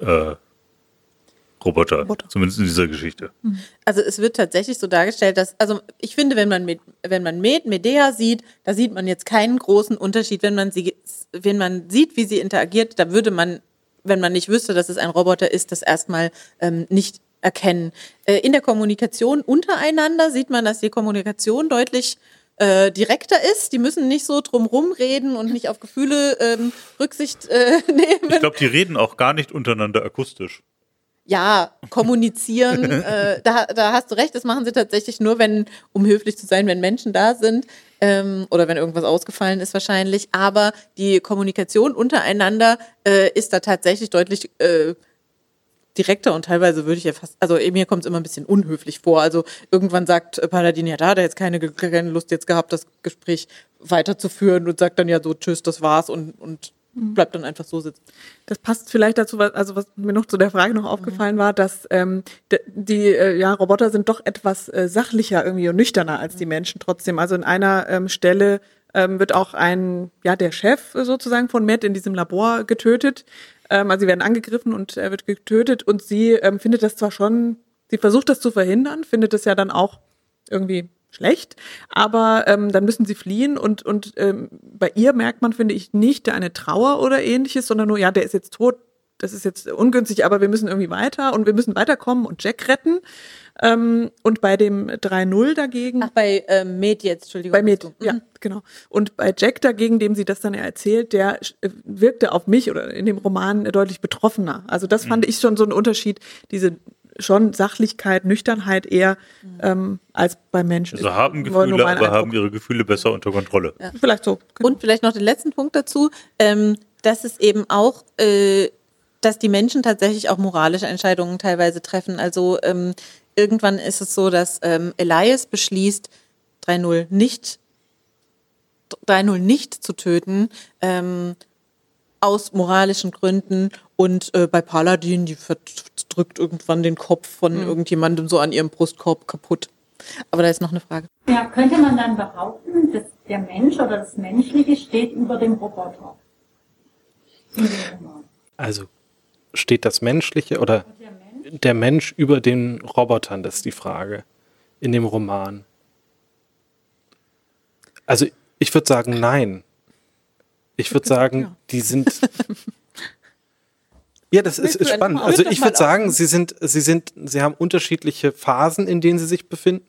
äh, Roboter, Roboter, zumindest in dieser Geschichte. Mhm. Also es wird tatsächlich so dargestellt, dass, also ich finde, wenn man mit, wenn man Med, Medea sieht, da sieht man jetzt keinen großen Unterschied. Wenn man sie, wenn man sieht, wie sie interagiert, da würde man, wenn man nicht wüsste, dass es ein Roboter ist, das erstmal ähm, nicht erkennen. Äh, in der Kommunikation untereinander sieht man, dass die Kommunikation deutlich äh, direkter ist. Die müssen nicht so drumrum reden und nicht auf Gefühle ähm, Rücksicht äh, nehmen. Ich glaube, die reden auch gar nicht untereinander akustisch ja, kommunizieren, äh, da, da hast du recht, das machen sie tatsächlich nur, wenn, um höflich zu sein, wenn Menschen da sind ähm, oder wenn irgendwas ausgefallen ist wahrscheinlich. Aber die Kommunikation untereinander äh, ist da tatsächlich deutlich äh, direkter und teilweise würde ich ja fast, also mir kommt es immer ein bisschen unhöflich vor. Also irgendwann sagt Paladin ja da, der hat jetzt keine, keine Lust jetzt gehabt, das Gespräch weiterzuführen und sagt dann ja so, tschüss, das war's und, und. Bleibt dann einfach so sitzen. Das passt vielleicht dazu, also was mir noch zu der Frage noch aufgefallen mhm. war, dass ähm, die äh, ja, Roboter sind doch etwas äh, sachlicher irgendwie und nüchterner als die mhm. Menschen trotzdem. Also in einer ähm, Stelle ähm, wird auch ein, ja, der Chef sozusagen von Matt in diesem Labor getötet. Ähm, also sie werden angegriffen und er wird getötet und sie ähm, findet das zwar schon, sie versucht das zu verhindern, findet es ja dann auch irgendwie schlecht, aber ähm, dann müssen sie fliehen und, und ähm, bei ihr merkt man, finde ich, nicht eine Trauer oder ähnliches, sondern nur, ja, der ist jetzt tot, das ist jetzt ungünstig, aber wir müssen irgendwie weiter und wir müssen weiterkommen und Jack retten. Ähm, und bei dem 3-0 dagegen. Ach, bei äh, Med jetzt, Entschuldigung. Bei Med, ja, mhm. genau. Und bei Jack dagegen, dem sie das dann ja erzählt, der äh, wirkte auf mich oder in dem Roman deutlich betroffener. Also das mhm. fand ich schon so ein Unterschied, diese schon Sachlichkeit, Nüchternheit eher ähm, als bei Menschen. Also haben Gefühle, aber haben ihre Gefühle besser unter Kontrolle. Ja. Vielleicht so. Genau. Und vielleicht noch den letzten Punkt dazu, ähm, dass es eben auch, äh, dass die Menschen tatsächlich auch moralische Entscheidungen teilweise treffen. Also ähm, irgendwann ist es so, dass ähm, Elias beschließt, 3-0 nicht 3-0 nicht zu töten, ähm, aus moralischen Gründen und äh, bei Paladin, die drückt irgendwann den Kopf von mhm. irgendjemandem so an ihrem Brustkorb kaputt. Aber da ist noch eine Frage. Ja, könnte man dann behaupten, dass der Mensch oder das Menschliche steht über dem Roboter? Also steht das Menschliche oder der Mensch? der Mensch über den Robotern, das ist die Frage in dem Roman. Also ich würde sagen, nein. Ich würde sagen, die sind, Ja, das ist, ist spannend. Also ich würde sagen, sie sind, sie sind, sie haben unterschiedliche Phasen, in denen sie sich befinden.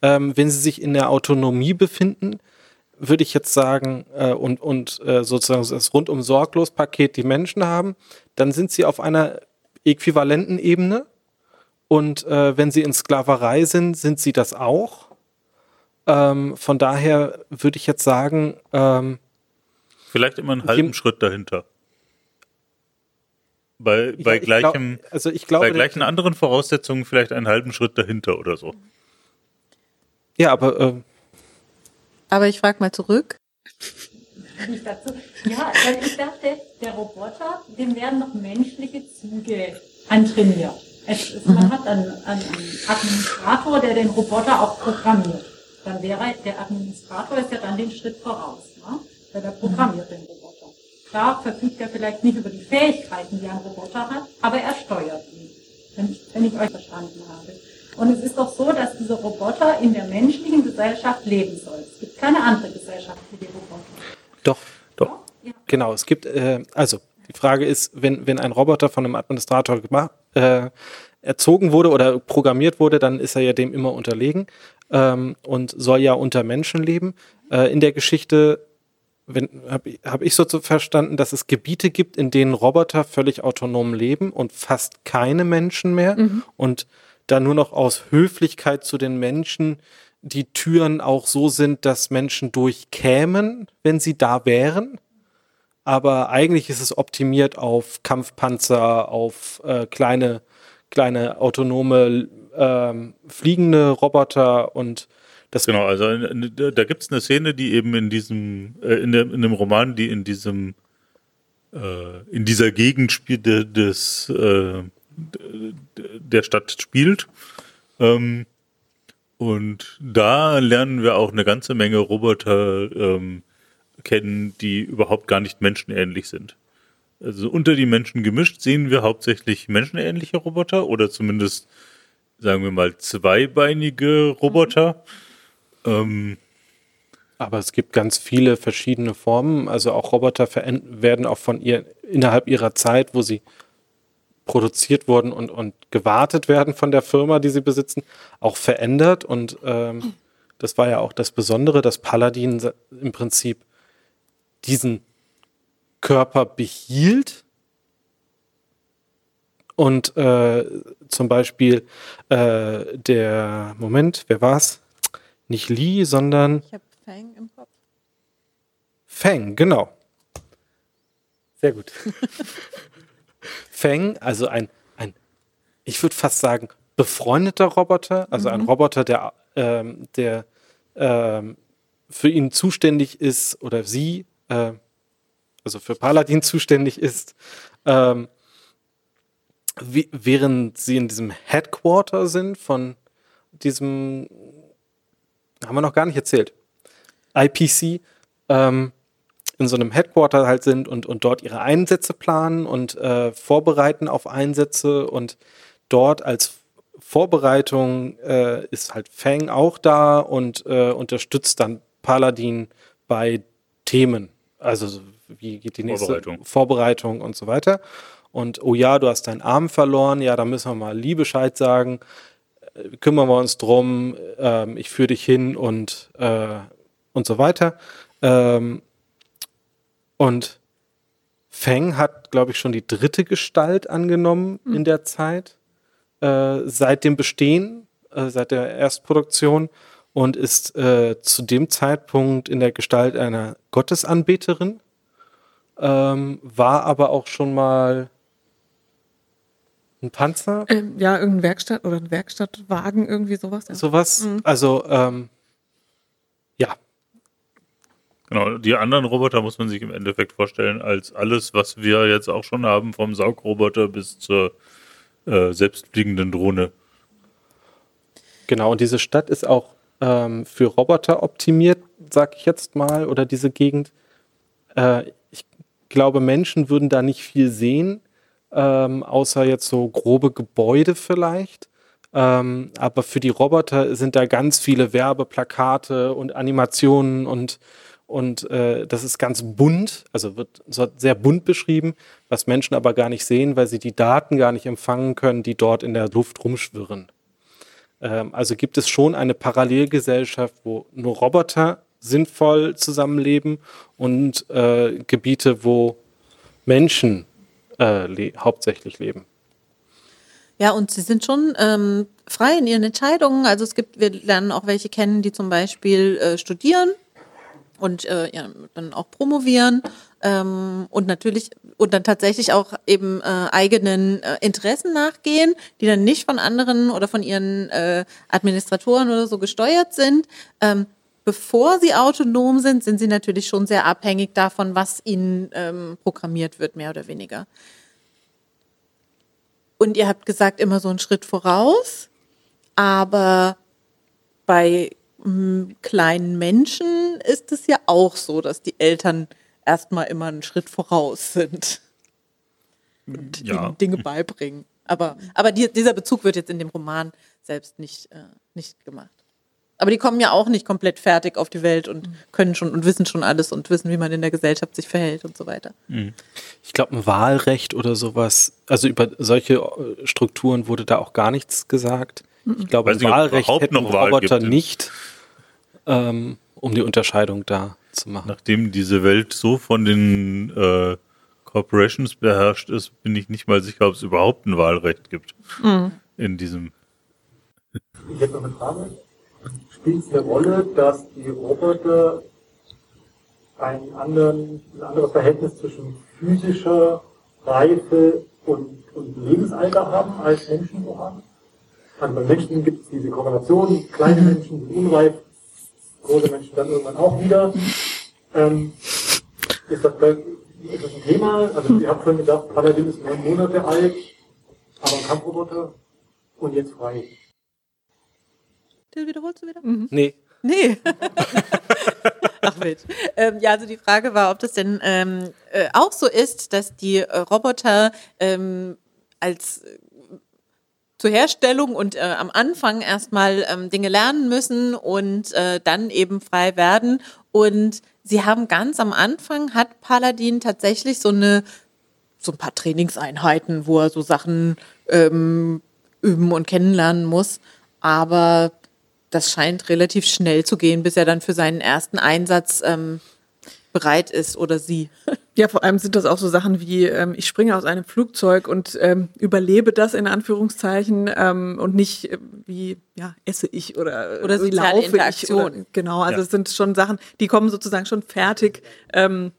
Ähm, wenn sie sich in der Autonomie befinden, würde ich jetzt sagen, äh, und, und äh, sozusagen das rundum sorglos Paket die Menschen haben, dann sind sie auf einer äquivalenten Ebene. Und äh, wenn sie in Sklaverei sind, sind sie das auch. Ähm, von daher würde ich jetzt sagen, ähm, vielleicht immer einen halben Schritt dahinter. Bei, bei, gleichem, glaub, also ich glaube, bei gleichen anderen Voraussetzungen vielleicht einen halben Schritt dahinter oder so. Ja, aber. Äh, aber ich frage mal zurück. Ja, ich dachte, der Roboter, dem werden noch menschliche Züge antrainiert. Es, es, man mhm. hat einen, einen, Administrator, der den Roboter auch programmiert. Dann wäre der Administrator ist ja dann den Schritt voraus? Weil der programmiert den Roboter. Klar verfügt er vielleicht nicht über die Fähigkeiten, die ein Roboter hat, aber er steuert ihn, wenn ich, wenn ich euch verstanden habe. Und es ist doch so, dass diese Roboter in der menschlichen Gesellschaft leben sollen. Es gibt keine andere Gesellschaft für die Roboter. Doch, doch. Ja. Genau, es gibt, äh, also die Frage ist, wenn, wenn ein Roboter von einem Administrator gemacht, äh, erzogen wurde oder programmiert wurde, dann ist er ja dem immer unterlegen ähm, und soll ja unter Menschen leben. Äh, in der Geschichte habe hab ich so verstanden, dass es Gebiete gibt, in denen Roboter völlig autonom leben und fast keine Menschen mehr mhm. und da nur noch aus Höflichkeit zu den Menschen die Türen auch so sind, dass Menschen durchkämen, wenn sie da wären. Aber eigentlich ist es optimiert auf Kampfpanzer, auf äh, kleine, kleine autonome ähm, fliegende Roboter und das genau, also da gibt es eine Szene, die eben in diesem, äh, in, dem, in dem Roman, die in diesem, äh, in dieser Gegend spielt, des, äh, der Stadt spielt. Ähm, und da lernen wir auch eine ganze Menge Roboter ähm, kennen, die überhaupt gar nicht menschenähnlich sind. Also unter die Menschen gemischt sehen wir hauptsächlich menschenähnliche Roboter oder zumindest, sagen wir mal, zweibeinige Roboter. Mhm ähm, aber es gibt ganz viele verschiedene Formen. Also auch Roboter werden auch von ihr innerhalb ihrer Zeit, wo sie produziert wurden und, und gewartet werden von der Firma, die sie besitzen, auch verändert. Und ähm, das war ja auch das Besondere, dass Paladin im Prinzip diesen Körper behielt und äh, zum Beispiel äh, der Moment, wer war's? Nicht Lee, sondern. Ich habe Fang im Kopf. Fang, genau. Sehr gut. Fang, also ein, ein ich würde fast sagen, befreundeter Roboter, also mhm. ein Roboter, der, ähm, der ähm, für ihn zuständig ist oder sie, äh, also für Paladin zuständig ist, ähm, wie, während sie in diesem Headquarter sind von diesem haben wir noch gar nicht erzählt. IPC ähm, in so einem Headquarter halt sind und, und dort ihre Einsätze planen und äh, vorbereiten auf Einsätze und dort als Vorbereitung äh, ist halt Fang auch da und äh, unterstützt dann Paladin bei Themen. Also wie geht die nächste Vorbereitung. Vorbereitung und so weiter. Und oh ja, du hast deinen Arm verloren, ja, da müssen wir mal Liebescheid sagen kümmern wir uns drum, ähm, ich führe dich hin und, äh, und so weiter. Ähm, und Feng hat, glaube ich, schon die dritte Gestalt angenommen mhm. in der Zeit, äh, seit dem Bestehen, äh, seit der Erstproduktion und ist äh, zu dem Zeitpunkt in der Gestalt einer Gottesanbeterin, ähm, war aber auch schon mal ein Panzer? Ähm, ja, irgendein Werkstatt oder ein Werkstattwagen, irgendwie sowas. Ja. Sowas. Mhm. Also, ähm, ja. Genau, die anderen Roboter muss man sich im Endeffekt vorstellen als alles, was wir jetzt auch schon haben, vom Saugroboter bis zur äh, selbstfliegenden Drohne. Genau, und diese Stadt ist auch ähm, für Roboter optimiert, sag ich jetzt mal, oder diese Gegend. Äh, ich glaube, Menschen würden da nicht viel sehen ähm, außer jetzt so grobe Gebäude vielleicht. Ähm, aber für die Roboter sind da ganz viele Werbeplakate und Animationen und, und äh, das ist ganz bunt, also wird sehr bunt beschrieben, was Menschen aber gar nicht sehen, weil sie die Daten gar nicht empfangen können, die dort in der Luft rumschwirren. Ähm, also gibt es schon eine Parallelgesellschaft, wo nur Roboter sinnvoll zusammenleben und äh, Gebiete, wo Menschen äh, le hauptsächlich leben. Ja, und sie sind schon ähm, frei in ihren Entscheidungen. Also es gibt, wir lernen auch welche kennen, die zum Beispiel äh, studieren und äh, ja, dann auch promovieren ähm, und natürlich und dann tatsächlich auch eben äh, eigenen äh, Interessen nachgehen, die dann nicht von anderen oder von ihren äh, Administratoren oder so gesteuert sind. Ähm, bevor sie autonom sind, sind sie natürlich schon sehr abhängig davon, was ihnen ähm, programmiert wird, mehr oder weniger. Und ihr habt gesagt, immer so einen Schritt voraus, aber bei ähm, kleinen Menschen ist es ja auch so, dass die Eltern erstmal immer einen Schritt voraus sind und ja. ihnen Dinge beibringen. Aber, aber die, dieser Bezug wird jetzt in dem Roman selbst nicht, äh, nicht gemacht. Aber die kommen ja auch nicht komplett fertig auf die Welt und können schon und wissen schon alles und wissen, wie man in der Gesellschaft sich verhält und so weiter. Mhm. Ich glaube, ein Wahlrecht oder sowas, also über solche äh, Strukturen wurde da auch gar nichts gesagt. Mhm. Ich glaube, ein Wahlrecht hätten Roboter nicht ähm, um die Unterscheidung da zu machen. Nachdem diese Welt so von den äh, Corporations beherrscht ist, bin ich nicht mal sicher, ob es überhaupt ein Wahlrecht gibt mhm. in diesem. Ich hätte noch eine Frage. Spielt es eine Rolle, dass die Roboter ein, anderen, ein anderes Verhältnis zwischen physischer Reife und, und Lebensalter haben, als Menschen so haben? Also bei Menschen gibt es diese Korrelation, kleine mhm. Menschen sind unreif, große Menschen dann irgendwann auch wieder. Ähm, ist, das, ist das ein Thema? Also ihr habt vorhin gesagt, Paladin ist neun Monate alt, aber ein Kampfroboter und jetzt frei. Das wiederholst du wieder? Mhm. Nee. Nee. Ach wild. Ähm, ja, also die Frage war, ob das denn ähm, äh, auch so ist, dass die äh, Roboter ähm, als zur Herstellung und äh, am Anfang erstmal ähm, Dinge lernen müssen und äh, dann eben frei werden. Und sie haben ganz am Anfang hat Paladin tatsächlich so eine so ein paar Trainingseinheiten, wo er so Sachen ähm, üben und kennenlernen muss. Aber das scheint relativ schnell zu gehen, bis er dann für seinen ersten Einsatz ähm, bereit ist oder sie. Ja, vor allem sind das auch so Sachen wie, ähm, ich springe aus einem Flugzeug und ähm, überlebe das in Anführungszeichen ähm, und nicht äh, wie, ja, esse ich oder, oder wie laufe Interaktion. ich. Oder, genau, also es sind schon Sachen, die kommen sozusagen schon fertig ähm,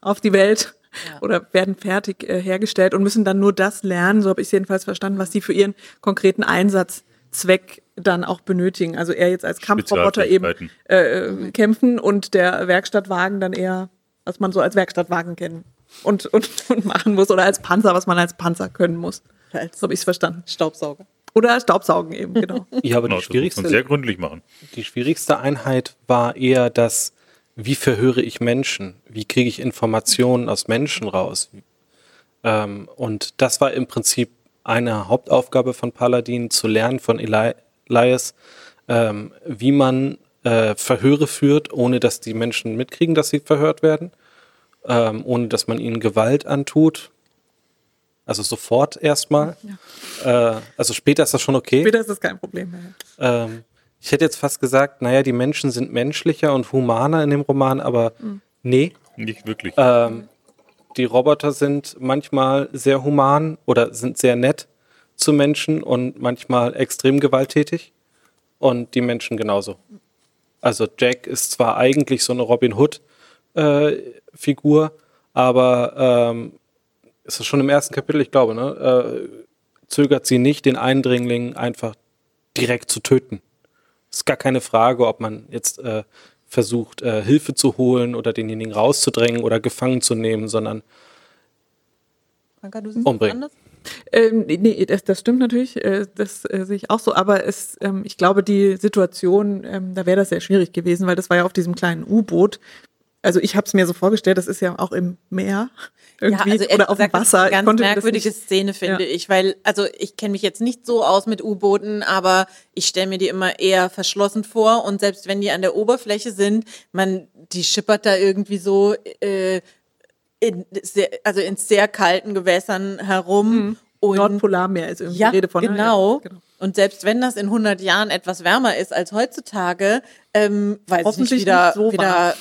auf die Welt ja. oder werden fertig äh, hergestellt und müssen dann nur das lernen, so habe ich es jedenfalls verstanden, was sie für ihren konkreten Einsatzzweck dann auch benötigen. Also er jetzt als Kampfroboter eben äh, kämpfen und der Werkstattwagen dann eher, was man so als Werkstattwagen kennen und, und, und machen muss oder als Panzer, was man als Panzer können muss. So habe ich es verstanden. Staubsauger. Oder Staubsaugen eben, genau. ja, aber die genau, schwierigste, sehr gründlich machen. Die schwierigste Einheit war eher das, wie verhöre ich Menschen? Wie kriege ich Informationen aus Menschen raus? Ähm, und das war im Prinzip eine Hauptaufgabe von Paladin, zu lernen von Eli Lies, ähm, wie man äh, Verhöre führt, ohne dass die Menschen mitkriegen, dass sie verhört werden, ähm, ohne dass man ihnen Gewalt antut. Also sofort erstmal. Ja. Äh, also später ist das schon okay. Später ist das kein Problem mehr. Ähm, ich hätte jetzt fast gesagt, naja, die Menschen sind menschlicher und humaner in dem Roman, aber mhm. nee. Nicht wirklich. Ähm, die Roboter sind manchmal sehr human oder sind sehr nett zu Menschen und manchmal extrem gewalttätig und die Menschen genauso. Also Jack ist zwar eigentlich so eine Robin Hood äh, aber ähm, ist das schon im ersten Kapitel, ich glaube, ne, äh, zögert sie nicht, den Eindringling einfach direkt zu töten. Ist gar keine Frage, ob man jetzt äh, versucht, äh, Hilfe zu holen oder denjenigen rauszudrängen oder gefangen zu nehmen, sondern Franka, du umbringen. Anders? Ähm, nee, das, das stimmt natürlich, äh, das äh, sehe ich auch so, aber es, ähm, ich glaube, die Situation, ähm, da wäre das sehr schwierig gewesen, weil das war ja auf diesem kleinen U-Boot also ich habe es mir so vorgestellt, das ist ja auch im Meer irgendwie ja, also oder auf dem Wasser. Das ist eine ganz merkwürdige Szene, finde ja. ich, weil, also ich kenne mich jetzt nicht so aus mit U-Booten, aber ich stelle mir die immer eher verschlossen vor und selbst wenn die an der Oberfläche sind, man, die schippert da irgendwie so äh, in sehr, also in sehr kalten Gewässern herum. Mhm. Und Nordpolarmeer ist irgendwie ja, Rede von. Ne? Genau. Ja, genau. Und selbst wenn das in 100 Jahren etwas wärmer ist als heutzutage, ähm, weiß ich nicht, wieder, nicht so wieder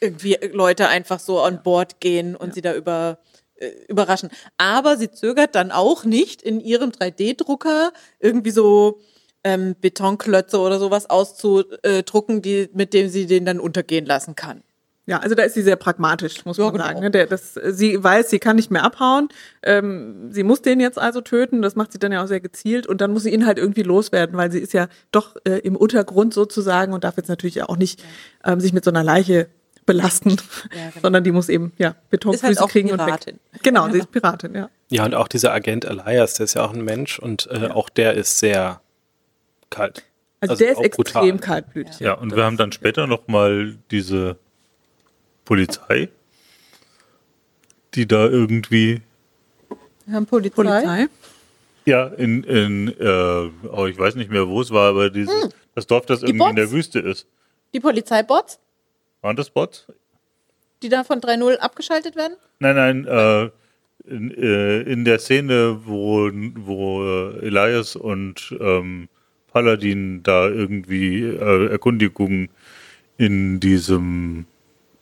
irgendwie Leute einfach so an Bord gehen und ja. sie da über äh, überraschen. Aber sie zögert dann auch nicht, in ihrem 3D-Drucker irgendwie so ähm, Betonklötze oder sowas auszudrucken, die, mit dem sie den dann untergehen lassen kann. Ja, also da ist sie sehr pragmatisch, muss ja, man genau. sagen. Ne? Der, das, sie weiß, sie kann nicht mehr abhauen. Ähm, sie muss den jetzt also töten. Das macht sie dann ja auch sehr gezielt. Und dann muss sie ihn halt irgendwie loswerden, weil sie ist ja doch äh, im Untergrund sozusagen und darf jetzt natürlich auch nicht ähm, sich mit so einer Leiche belasten, ja, genau. sondern die muss eben ja Betonfüße halt kriegen Piratin. und weg. Genau, sie ist Piratin, ja. Ja, und auch dieser Agent Elias, der ist ja auch ein Mensch und äh, auch der ist sehr kalt. Also, also der ist extrem brutal. kaltblütig. Ja, und wir haben dann später noch mal diese Polizei, die da irgendwie. Wir haben Polizei. Polizei. Ja, in, in äh, oh, ich weiß nicht mehr, wo es war, aber dieses, hm. das Dorf, das die irgendwie Bots? in der Wüste ist. Die Polizeibots? Waren das Bots? Die da von 3.0 abgeschaltet werden? Nein, nein, äh, in, äh, in, der Szene, wo, wo äh, Elias und ähm, Paladin da irgendwie äh, Erkundigungen in diesem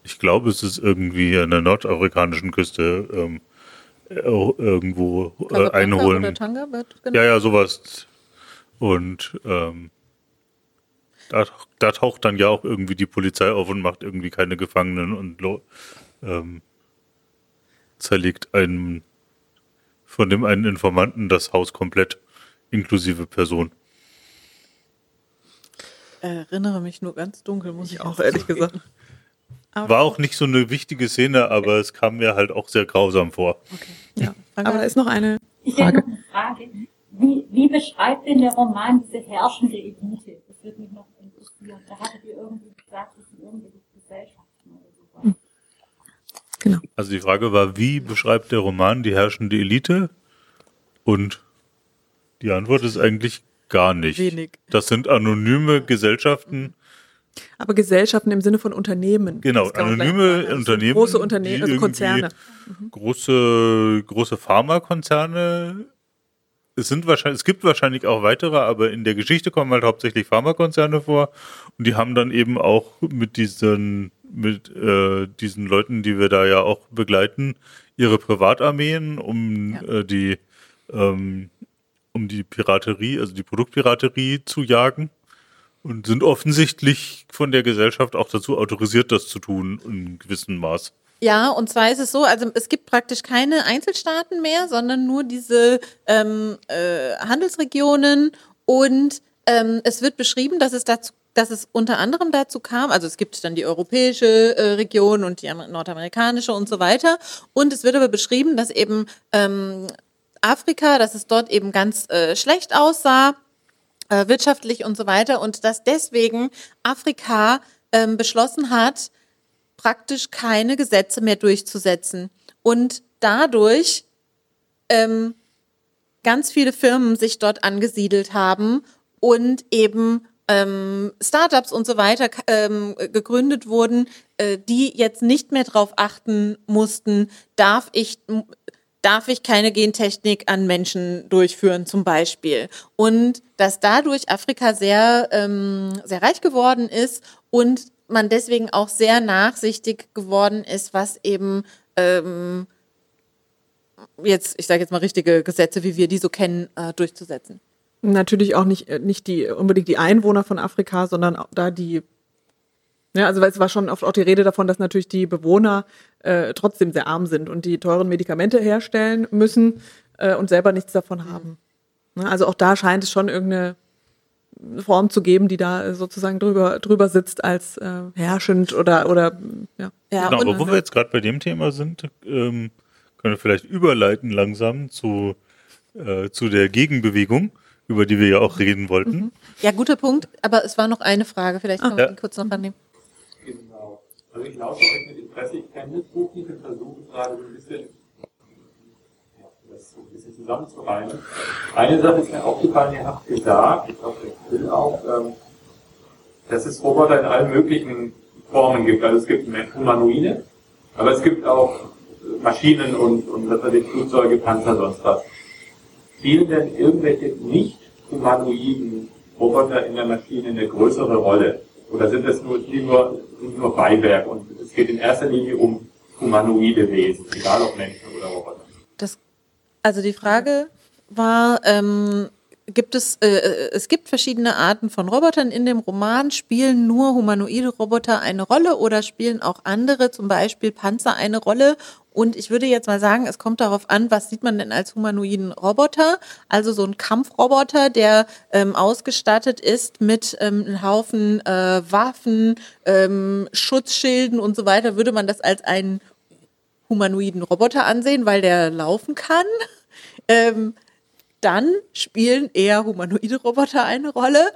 ich glaube, es ist irgendwie an der nordafrikanischen Küste ähm, irgendwo äh, einholen. Oder Tanga wird genau. Ja, ja, sowas. Und ähm, da, da, taucht dann ja auch irgendwie die Polizei auf und macht irgendwie keine Gefangenen und ähm, zerlegt einen von dem einen Informanten das Haus komplett, inklusive Person. Erinnere mich nur ganz dunkel, muss ich, ich auch ehrlich gesagt. War auch nicht so eine wichtige Szene, aber es kam mir halt auch sehr grausam vor. Okay. Ja. Aber da ist noch eine Frage. Ich hätte noch eine Frage. Wie, wie beschreibt denn der Roman diese herrschende Elite? Das würde mich noch interessieren. Da hattet ihr irgendwie gesagt, das sind irgendwelche Gesellschaften oder sowas. Hm. Genau. Also die Frage war, wie beschreibt der Roman die herrschende Elite? Und die Antwort ist eigentlich gar nicht. Wenig. Das sind anonyme Gesellschaften, aber Gesellschaften im Sinne von Unternehmen. Genau, anonyme also Unternehmen. Große Unternehmen, also Konzerne. Mhm. Große, große Pharmakonzerne. Es sind wahrscheinlich, es gibt wahrscheinlich auch weitere, aber in der Geschichte kommen halt hauptsächlich Pharmakonzerne vor. Und die haben dann eben auch mit diesen, mit äh, diesen Leuten, die wir da ja auch begleiten, ihre Privatarmeen, um ja. äh, die ähm, um die Piraterie, also die Produktpiraterie zu jagen und sind offensichtlich von der Gesellschaft auch dazu autorisiert, das zu tun in gewissem Maß. Ja, und zwar ist es so, also es gibt praktisch keine Einzelstaaten mehr, sondern nur diese ähm, äh, Handelsregionen und ähm, es wird beschrieben, dass es dazu dass es unter anderem dazu kam, also es gibt dann die europäische äh, Region und die nordamerikanische und so weiter. Und es wird aber beschrieben, dass eben ähm, Afrika, dass es dort eben ganz äh, schlecht aussah äh, wirtschaftlich und so weiter. Und dass deswegen Afrika ähm, beschlossen hat, praktisch keine Gesetze mehr durchzusetzen. Und dadurch ähm, ganz viele Firmen sich dort angesiedelt haben und eben ähm, Startups und so weiter ähm, gegründet wurden, äh, die jetzt nicht mehr darauf achten mussten, darf ich darf ich keine Gentechnik an Menschen durchführen, zum Beispiel. Und dass dadurch Afrika sehr, ähm, sehr reich geworden ist und man deswegen auch sehr nachsichtig geworden ist, was eben ähm, jetzt, ich sage jetzt mal richtige Gesetze, wie wir die so kennen, äh, durchzusetzen. Natürlich auch nicht, äh, nicht die, unbedingt die Einwohner von Afrika, sondern auch da die ja, also es war schon oft auch die Rede davon, dass natürlich die Bewohner äh, trotzdem sehr arm sind und die teuren Medikamente herstellen müssen äh, und selber nichts davon haben. Ja, also auch da scheint es schon irgendeine Form zu geben, die da sozusagen drüber, drüber sitzt als äh, herrschend oder, oder ja. ja genau, aber wo wir jetzt gerade bei dem Thema sind, ähm, können wir vielleicht überleiten langsam zu, äh, zu der Gegenbewegung, über die wir ja auch reden wollten. Mhm. Ja, guter Punkt, aber es war noch eine Frage, vielleicht können ah. wir ja. kurz noch annehmen. Also ich lausche euch mit Interesse, ich kenne das Buch nicht und versuche gerade so ein bisschen, ja, das so ein bisschen zusammenzureimen. Eine Sache ist mir aufgefallen, ihr habt gesagt, ich glaube, ich will auch, ähm, dass es Roboter in allen möglichen Formen gibt. Also es gibt Humanoide, aber es gibt auch Maschinen und, und was weiß ich, Flugzeuge, Panzer, sonst was. Spielen denn irgendwelche nicht humanoiden Roboter in der Maschine eine größere Rolle? Oder sind das nur, die nur, sind nur Beiwerk und es geht in erster Linie um humanoide Wesen, egal ob Menschen oder Roboter? Das, also die Frage war, ähm, gibt es, äh, äh, es gibt verschiedene Arten von Robotern in dem Roman. Spielen nur humanoide Roboter eine Rolle oder spielen auch andere, zum Beispiel Panzer, eine Rolle? Und ich würde jetzt mal sagen, es kommt darauf an, was sieht man denn als humanoiden Roboter? Also so ein Kampfroboter, der ähm, ausgestattet ist mit ähm, einem Haufen äh, Waffen, ähm, Schutzschilden und so weiter. Würde man das als einen humanoiden Roboter ansehen, weil der laufen kann? Ähm, dann spielen eher humanoide Roboter eine Rolle.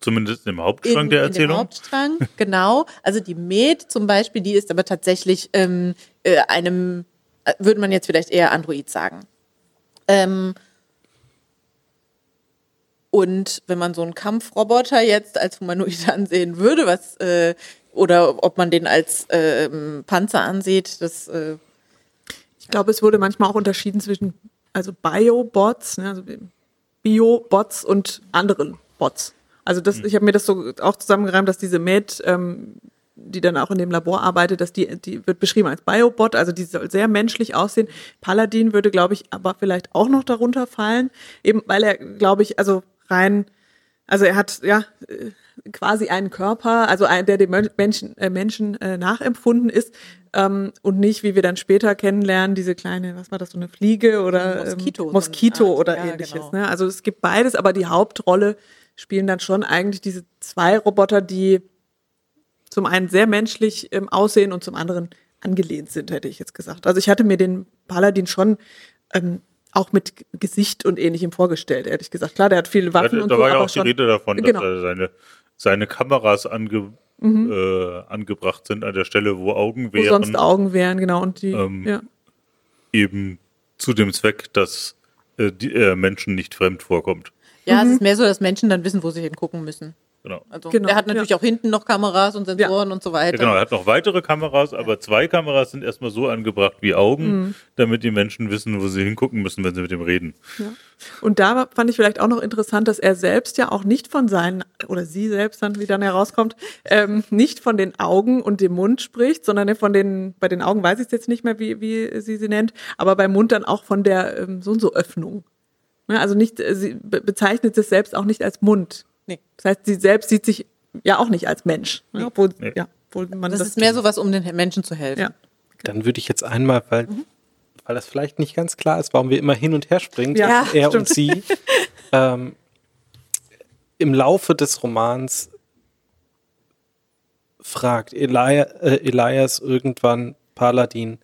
Zumindest im Hauptstrang in, der Erzählung. Im Hauptstrang, genau. Also die Med zum Beispiel, die ist aber tatsächlich ähm, äh, einem, äh, würde man jetzt vielleicht eher Android sagen. Ähm, und wenn man so einen Kampfroboter jetzt als Humanoid ansehen würde, was äh, oder ob man den als äh, Panzer ansieht, das. Äh, ich glaube, es wurde manchmal auch unterschieden zwischen also Bio-Bots, ne, also Bio-Bots und anderen Bots. Also das, mhm. ich habe mir das so auch zusammengereimt, dass diese Med, ähm, die dann auch in dem Labor arbeitet, dass die, die wird beschrieben als Biobot, also die soll sehr menschlich aussehen. Paladin würde, glaube ich, aber vielleicht auch noch darunter fallen, eben weil er, glaube ich, also rein, also er hat ja quasi einen Körper, also ein, der dem Menschen, äh, Menschen äh, nachempfunden ist, ähm, und nicht, wie wir dann später kennenlernen, diese kleine, was war das, so eine Fliege oder Moskito, ähm, Moskito so oder ja, ähnliches. Genau. Ne? Also es gibt beides, aber die Hauptrolle spielen dann schon eigentlich diese zwei Roboter, die zum einen sehr menschlich ähm, aussehen und zum anderen angelehnt sind, hätte ich jetzt gesagt. Also ich hatte mir den Paladin schon ähm, auch mit Gesicht und ähnlichem vorgestellt, ehrlich gesagt. Klar, der hat viele Waffen ja, und da so. Da war ja auch die Rede davon, genau. dass er seine, seine Kameras ange, mhm. äh, angebracht sind an der Stelle, wo Augen wären. Wo sonst Augen wären, genau. Und die, ähm, ja. Eben zu dem Zweck, dass äh, die, äh, Menschen nicht fremd vorkommt. Ja, mhm. es ist mehr so, dass Menschen dann wissen, wo sie hingucken müssen. Genau. Also genau, er hat natürlich ja. auch hinten noch Kameras und Sensoren ja. und so weiter. Ja, genau, er hat noch weitere Kameras, aber zwei Kameras sind erstmal so angebracht wie Augen, mhm. damit die Menschen wissen, wo sie hingucken müssen, wenn sie mit ihm reden. Ja. Und da fand ich vielleicht auch noch interessant, dass er selbst ja auch nicht von seinen, oder sie selbst dann, wie dann herauskommt, ähm, nicht von den Augen und dem Mund spricht, sondern von den, bei den Augen weiß ich jetzt nicht mehr, wie, wie sie sie nennt, aber beim Mund dann auch von der ähm, so und so Öffnung. Ne, also nicht, sie bezeichnet es selbst auch nicht als Mund. Nee. Das heißt, sie selbst sieht sich ja auch nicht als Mensch. Ne, obwohl, nee. ja, obwohl man das, das ist mehr so was, um den Menschen zu helfen. Ja. Dann würde ich jetzt einmal, weil, mhm. weil das vielleicht nicht ganz klar ist, warum wir immer hin und her springen, ja, er stimmt. und sie. ähm, Im Laufe des Romans fragt Eli äh, Elias irgendwann Paladin,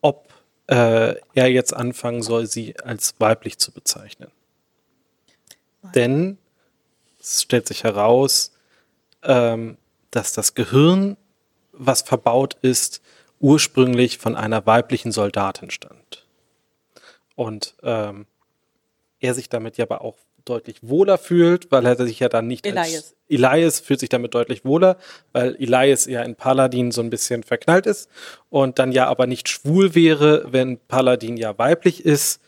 ob äh, er jetzt anfangen soll, sie als weiblich zu bezeichnen. Denn es stellt sich heraus, ähm, dass das Gehirn, was verbaut ist, ursprünglich von einer weiblichen Soldatin stammt. Und ähm, er sich damit ja aber auch deutlich wohler fühlt, weil er sich ja dann nicht Elias. als Elias fühlt sich damit deutlich wohler, weil Elias ja in Paladin so ein bisschen verknallt ist und dann ja aber nicht schwul wäre, wenn Paladin ja weiblich ist,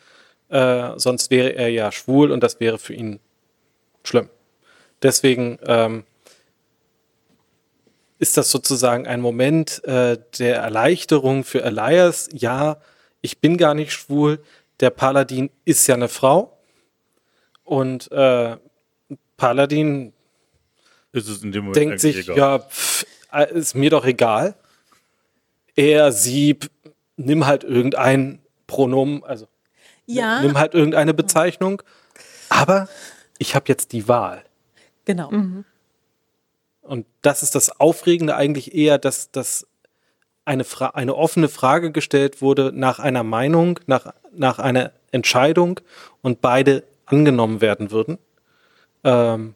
äh, sonst wäre er ja schwul und das wäre für ihn schlimm. Deswegen ähm, ist das sozusagen ein Moment äh, der Erleichterung für Elias. Ja, ich bin gar nicht schwul. Der Paladin ist ja eine Frau. Und äh, Paladin denkt sich, egal. ja, pff, äh, ist mir doch egal. Er, sie, nimm halt irgendein Pronomen, also ja. nimm halt irgendeine Bezeichnung. Aber ich habe jetzt die Wahl. Genau. Mhm. Und das ist das Aufregende eigentlich eher, dass, dass eine, Fra eine offene Frage gestellt wurde nach einer Meinung, nach, nach einer Entscheidung und beide angenommen werden würden. Ähm,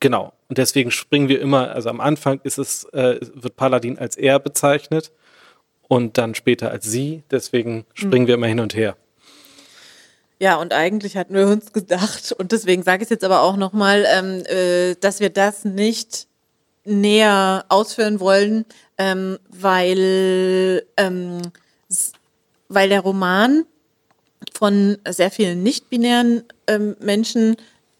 genau. und deswegen springen wir immer, also am Anfang ist es, äh, wird Paladin als er bezeichnet und dann später als sie. Deswegen springen mhm. wir immer hin und her. Ja, und eigentlich hatten wir uns gedacht, und deswegen sage ich es jetzt aber auch nochmal, ähm, äh, dass wir das nicht näher ausführen wollen, ähm, weil, ähm, weil der Roman von sehr vielen nicht-binären ähm, Menschen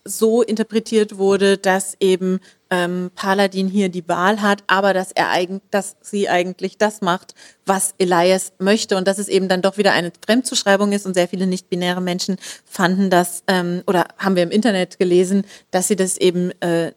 so interpretiert wurde, dass eben ähm, Paladin hier die Wahl hat, aber dass er eigentlich, dass sie eigentlich das macht, was Elias möchte. Und dass es eben dann doch wieder eine Fremdzuschreibung ist und sehr viele nicht-binäre Menschen fanden das ähm, oder haben wir im Internet gelesen, dass sie das eben äh,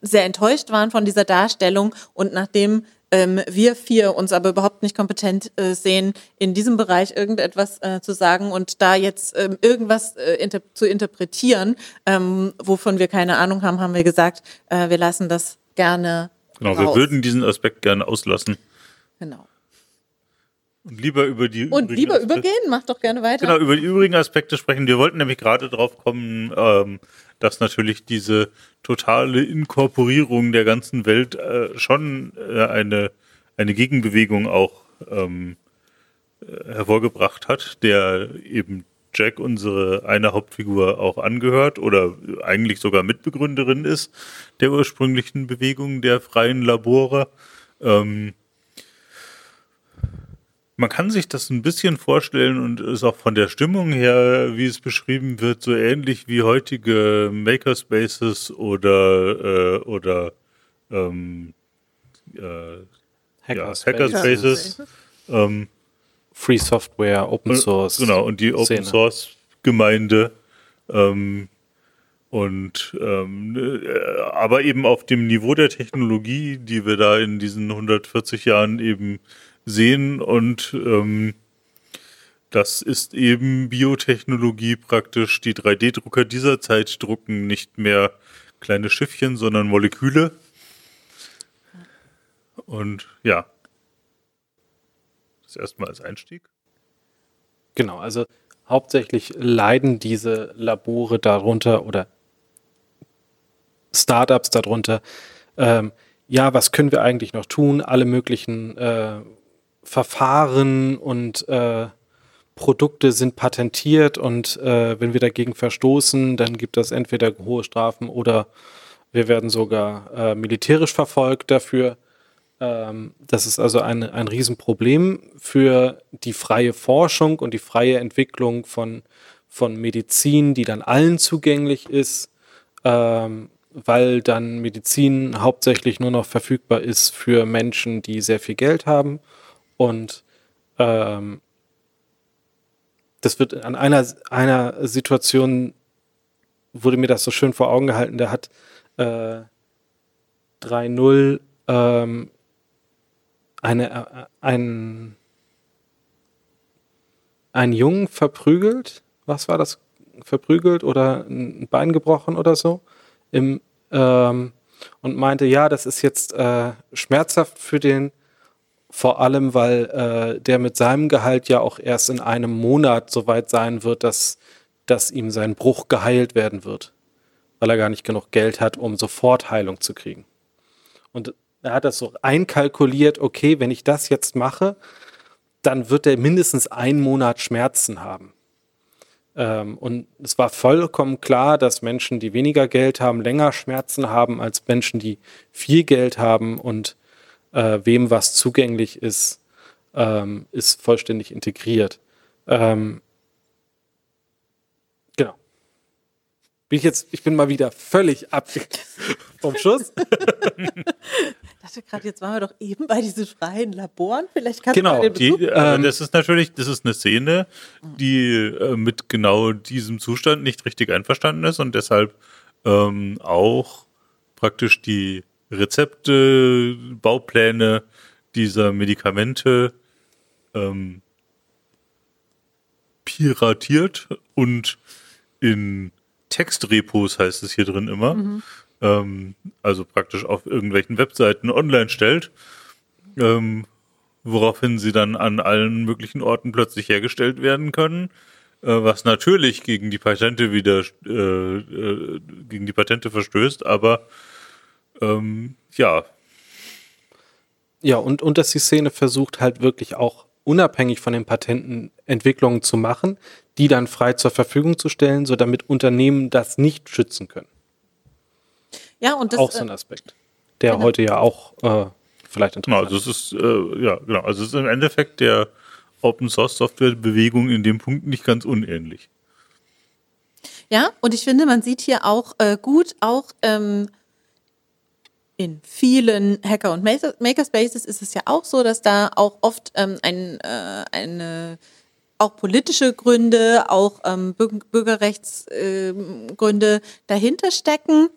sehr enttäuscht waren von dieser Darstellung. Und nachdem ähm, wir vier uns aber überhaupt nicht kompetent äh, sehen, in diesem Bereich irgendetwas äh, zu sagen und da jetzt ähm, irgendwas äh, inter zu interpretieren, ähm, wovon wir keine Ahnung haben, haben wir gesagt, äh, wir lassen das gerne. Genau, raus. wir würden diesen Aspekt gerne auslassen. Genau. Und lieber über die Und lieber Aspekte, übergehen, mach doch gerne weiter. Genau, über die übrigen Aspekte sprechen. Wir wollten nämlich gerade drauf kommen, ähm, dass natürlich diese totale Inkorporierung der ganzen Welt äh, schon äh, eine, eine Gegenbewegung auch ähm, äh, hervorgebracht hat, der eben Jack, unsere eine Hauptfigur, auch angehört oder eigentlich sogar Mitbegründerin ist der ursprünglichen Bewegung der freien Labore. Ähm, man kann sich das ein bisschen vorstellen und ist auch von der Stimmung her, wie es beschrieben wird, so ähnlich wie heutige Makerspaces oder, äh, oder ähm, äh, Hackerspaces. Ja, Hackerspaces. Ähm, Free Software, Open Source. Genau, und die Open Szene. Source Gemeinde. Ähm, und ähm, äh, aber eben auf dem Niveau der Technologie, die wir da in diesen 140 Jahren eben sehen und ähm, das ist eben Biotechnologie praktisch. Die 3D-Drucker dieser Zeit drucken nicht mehr kleine Schiffchen, sondern Moleküle. Und ja, das erstmal als Einstieg. Genau, also hauptsächlich leiden diese Labore darunter oder Startups darunter. Ähm, ja, was können wir eigentlich noch tun? Alle möglichen äh, Verfahren und äh, Produkte sind patentiert und äh, wenn wir dagegen verstoßen, dann gibt es entweder hohe Strafen oder wir werden sogar äh, militärisch verfolgt dafür. Ähm, das ist also ein, ein Riesenproblem für die freie Forschung und die freie Entwicklung von, von Medizin, die dann allen zugänglich ist, ähm, weil dann Medizin hauptsächlich nur noch verfügbar ist für Menschen, die sehr viel Geld haben und ähm, das wird an einer, einer Situation wurde mir das so schön vor Augen gehalten, der hat äh, 3-0 ähm, eine, äh, ein, einen Jungen verprügelt. Was war das? Verprügelt oder ein Bein gebrochen oder so. Im, ähm, und meinte, ja, das ist jetzt äh, schmerzhaft für den vor allem, weil äh, der mit seinem Gehalt ja auch erst in einem Monat so weit sein wird, dass, dass ihm sein Bruch geheilt werden wird. Weil er gar nicht genug Geld hat, um sofort Heilung zu kriegen. Und er hat das so einkalkuliert, okay, wenn ich das jetzt mache, dann wird er mindestens einen Monat Schmerzen haben. Ähm, und es war vollkommen klar, dass Menschen, die weniger Geld haben, länger Schmerzen haben als Menschen, die viel Geld haben und äh, wem was zugänglich ist, ähm, ist vollständig integriert. Ähm, genau. Bin ich jetzt, ich bin mal wieder völlig ab vom Schuss. Ich dachte gerade, jetzt waren wir doch eben bei diesen freien Laboren. Vielleicht kannst genau, du die, äh, das ist natürlich, das ist eine Szene, die äh, mit genau diesem Zustand nicht richtig einverstanden ist und deshalb ähm, auch praktisch die Rezepte, Baupläne dieser Medikamente ähm, piratiert und in Textrepos heißt es hier drin immer, mhm. ähm, also praktisch auf irgendwelchen Webseiten online stellt, ähm, woraufhin sie dann an allen möglichen Orten plötzlich hergestellt werden können, äh, was natürlich gegen die Patente wieder äh, äh, gegen die Patente verstößt, aber Ähm, ja. Ja, und, und dass die Szene versucht halt wirklich auch unabhängig von den Patenten Entwicklungen zu machen, die dann frei zur Verfügung zu stellen, so damit Unternehmen das nicht schützen können. Ja, und das auch so ein äh, Aspekt, der genau. heute ja auch äh, vielleicht interessant genau, also es ist äh, ja genau, also es ist im Endeffekt der Open Source Software Bewegung in dem Punkt nicht ganz unähnlich. Ja, und ich finde, man sieht hier auch äh, gut auch ähm, in vielen Hacker- und Makerspaces ist es ja auch so, dass da auch oft ähm, ein, äh, eine auch politische Gründe, auch ähm, Bürgerrechtsgründe äh, dahinter stecken.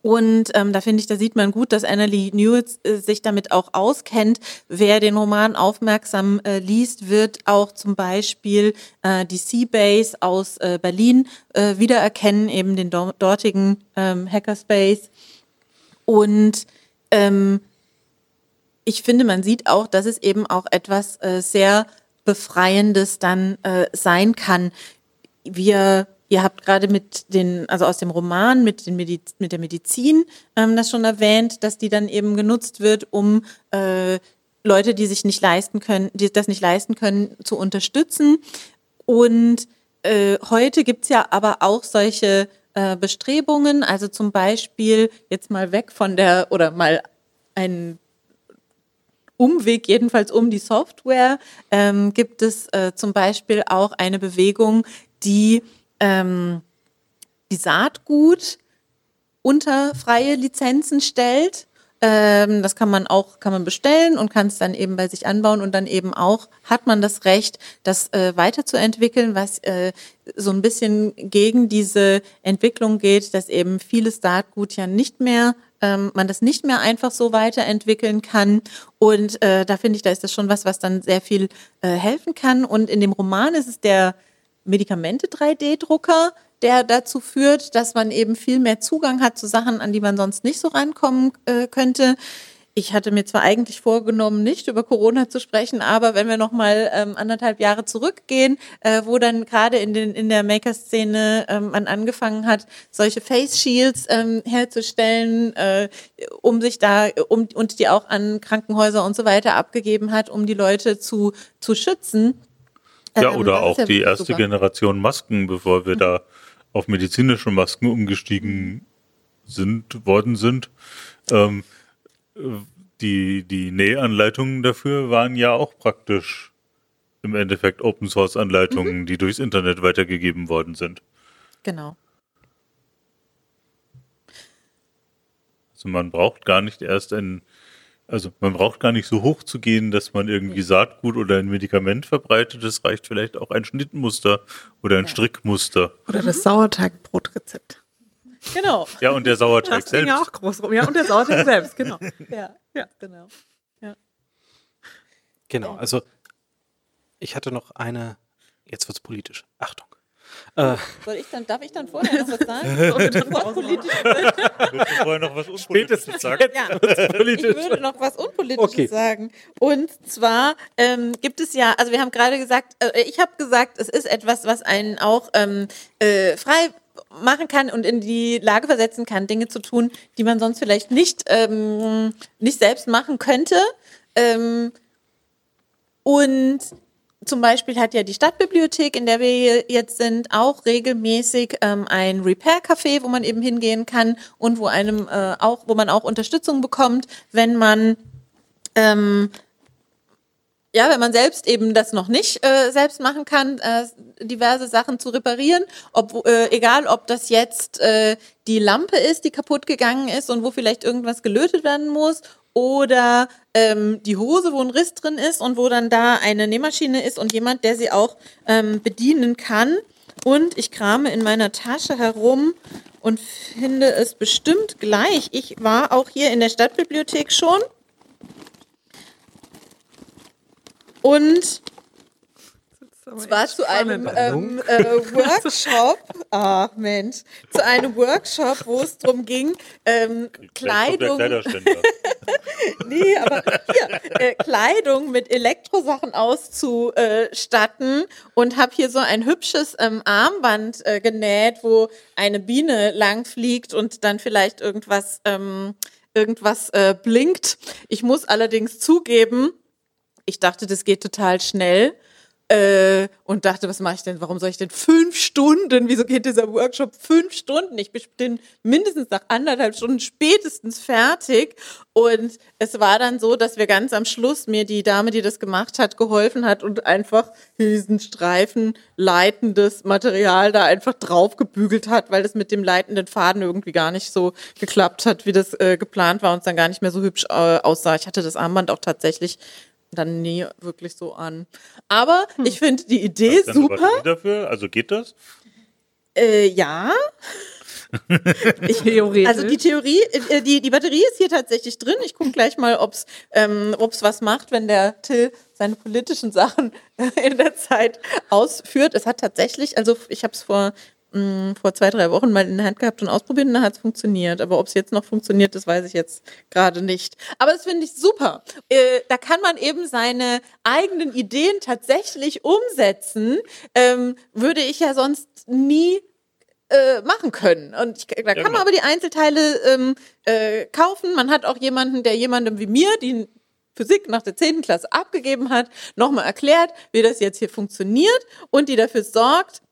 Und ähm, da finde ich, da sieht man gut, dass Annalie Newitz äh, sich damit auch auskennt. Wer den Roman aufmerksam äh, liest, wird auch zum Beispiel äh, die Seabase aus äh, Berlin äh, wiedererkennen, eben den do dortigen ähm, Hackerspace. Und ähm, ich finde, man sieht auch, dass es eben auch etwas äh, sehr Befreiendes dann äh, sein kann. Wir Ihr habt gerade mit den, also aus dem Roman mit, den Mediz mit der Medizin ähm, das schon erwähnt, dass die dann eben genutzt wird, um äh, Leute, die sich nicht leisten können, die das nicht leisten können, zu unterstützen. Und äh, heute gibt's ja aber auch solche äh, Bestrebungen, also zum Beispiel jetzt mal weg von der oder mal ein Umweg jedenfalls um die Software, ähm, gibt es äh, zum Beispiel auch eine Bewegung, die ähm, die Saatgut unter freie Lizenzen stellt ähm, das kann man auch, kann man bestellen und kann es dann eben bei sich anbauen und dann eben auch hat man das Recht, das äh, weiterzuentwickeln, was äh, so ein bisschen gegen diese Entwicklung geht, dass eben vieles Saatgut ja nicht mehr ähm, man das nicht mehr einfach so weiterentwickeln kann. Und äh, da finde ich, da ist das schon was, was dann sehr viel äh, helfen kann. Und in dem Roman ist es der Medikamente-3D-Drucker, der dazu führt, dass man eben viel mehr Zugang hat zu Sachen, an die man sonst nicht so rankommen äh, könnte. Ich hatte mir zwar eigentlich vorgenommen, nicht über Corona zu sprechen, aber wenn wir noch mal ähm, anderthalb Jahre zurückgehen, äh, wo dann gerade in, in der Maker-Szene ähm, man angefangen hat, solche Face Shields ähm, herzustellen, äh, um sich da um und die auch an Krankenhäuser und so weiter abgegeben hat, um die Leute zu zu schützen. Ja, ähm, oder auch ja die erste super. Generation Masken, bevor wir mhm. da auf medizinische Masken umgestiegen sind, worden sind. Ähm, die, die Nähanleitungen dafür waren ja auch praktisch im Endeffekt Open Source Anleitungen, mhm. die durchs Internet weitergegeben worden sind. Genau. Also man braucht gar nicht erst ein also man braucht gar nicht so hoch zu gehen, dass man irgendwie Saatgut oder ein Medikament verbreitet. Es reicht vielleicht auch ein Schnittmuster oder ein ja. Strickmuster. Oder das Sauerteigbbrotrezept. Genau. Ja, und der Sauerteig das selbst. Ja, auch groß rum. Ja, und der Sauerteig selbst, genau. Ja, ja, genau. Ja. Genau, also ich hatte noch eine, jetzt wird's politisch. Achtung. Äh, Soll ich dann, darf ich dann vorher noch was sagen? was politisch vorher noch was Unpolitisches sagen? Ja, ich würde noch was Unpolitisches okay. sagen. Und zwar ähm, gibt es ja, also wir haben gerade gesagt, äh, ich habe gesagt, es ist etwas, was einen auch ähm, äh, frei machen kann und in die Lage versetzen kann, Dinge zu tun, die man sonst vielleicht nicht, ähm, nicht selbst machen könnte. Ähm, und zum Beispiel hat ja die Stadtbibliothek, in der wir jetzt sind, auch regelmäßig ähm, ein Repair-Café, wo man eben hingehen kann und wo einem äh, auch, wo man auch Unterstützung bekommt, wenn man ähm, ja, wenn man selbst eben das noch nicht äh, selbst machen kann, äh, diverse Sachen zu reparieren, ob, äh, egal ob das jetzt äh, die Lampe ist, die kaputt gegangen ist und wo vielleicht irgendwas gelötet werden muss oder ähm, die Hose, wo ein Riss drin ist und wo dann da eine Nähmaschine ist und jemand, der sie auch ähm, bedienen kann. Und ich krame in meiner Tasche herum und finde es bestimmt gleich. Ich war auch hier in der Stadtbibliothek schon. Und zwar zu einem ähm, äh, Workshop, ah Mensch, zu einem Workshop, wo es darum ging, ähm, Kleidung. nee, aber hier, äh, Kleidung mit Elektrosachen auszustatten. Und habe hier so ein hübsches ähm, Armband äh, genäht, wo eine Biene lang fliegt und dann vielleicht irgendwas ähm, irgendwas äh, blinkt. Ich muss allerdings zugeben, ich dachte, das geht total schnell äh, und dachte, was mache ich denn? Warum soll ich denn fünf Stunden? Wieso geht dieser Workshop fünf Stunden? Ich bin mindestens nach anderthalb Stunden spätestens fertig. Und es war dann so, dass wir ganz am Schluss mir die Dame, die das gemacht hat, geholfen hat und einfach diesen Streifen leitendes Material da einfach draufgebügelt hat, weil das mit dem leitenden Faden irgendwie gar nicht so geklappt hat, wie das äh, geplant war und es dann gar nicht mehr so hübsch äh, aussah. Ich hatte das Armband auch tatsächlich dann nie wirklich so an. Aber hm. ich finde die Idee Hast super. dafür? Also geht das? Äh, ja. ich. Also die Theorie, äh, die, die Batterie ist hier tatsächlich drin. Ich gucke gleich mal, ob es ähm, ob's was macht, wenn der Till seine politischen Sachen in der Zeit ausführt. Es hat tatsächlich, also ich habe es vor mh, vor zwei, drei Wochen mal in der Hand gehabt und ausprobiert und dann hat es funktioniert. Aber ob es jetzt noch funktioniert, das weiß ich jetzt gerade nicht. Aber das finde ich super. Äh, da kann man eben seine eigenen Ideen tatsächlich umsetzen. Ähm, würde ich ja sonst nie äh, machen können. Und ich, da kann man aber die Einzelteile ähm, äh, kaufen. Man hat auch jemanden, der jemandem wie mir, die Physik nach der 10. Klasse abgegeben hat, nochmal erklärt, wie das jetzt hier funktioniert und die dafür sorgt,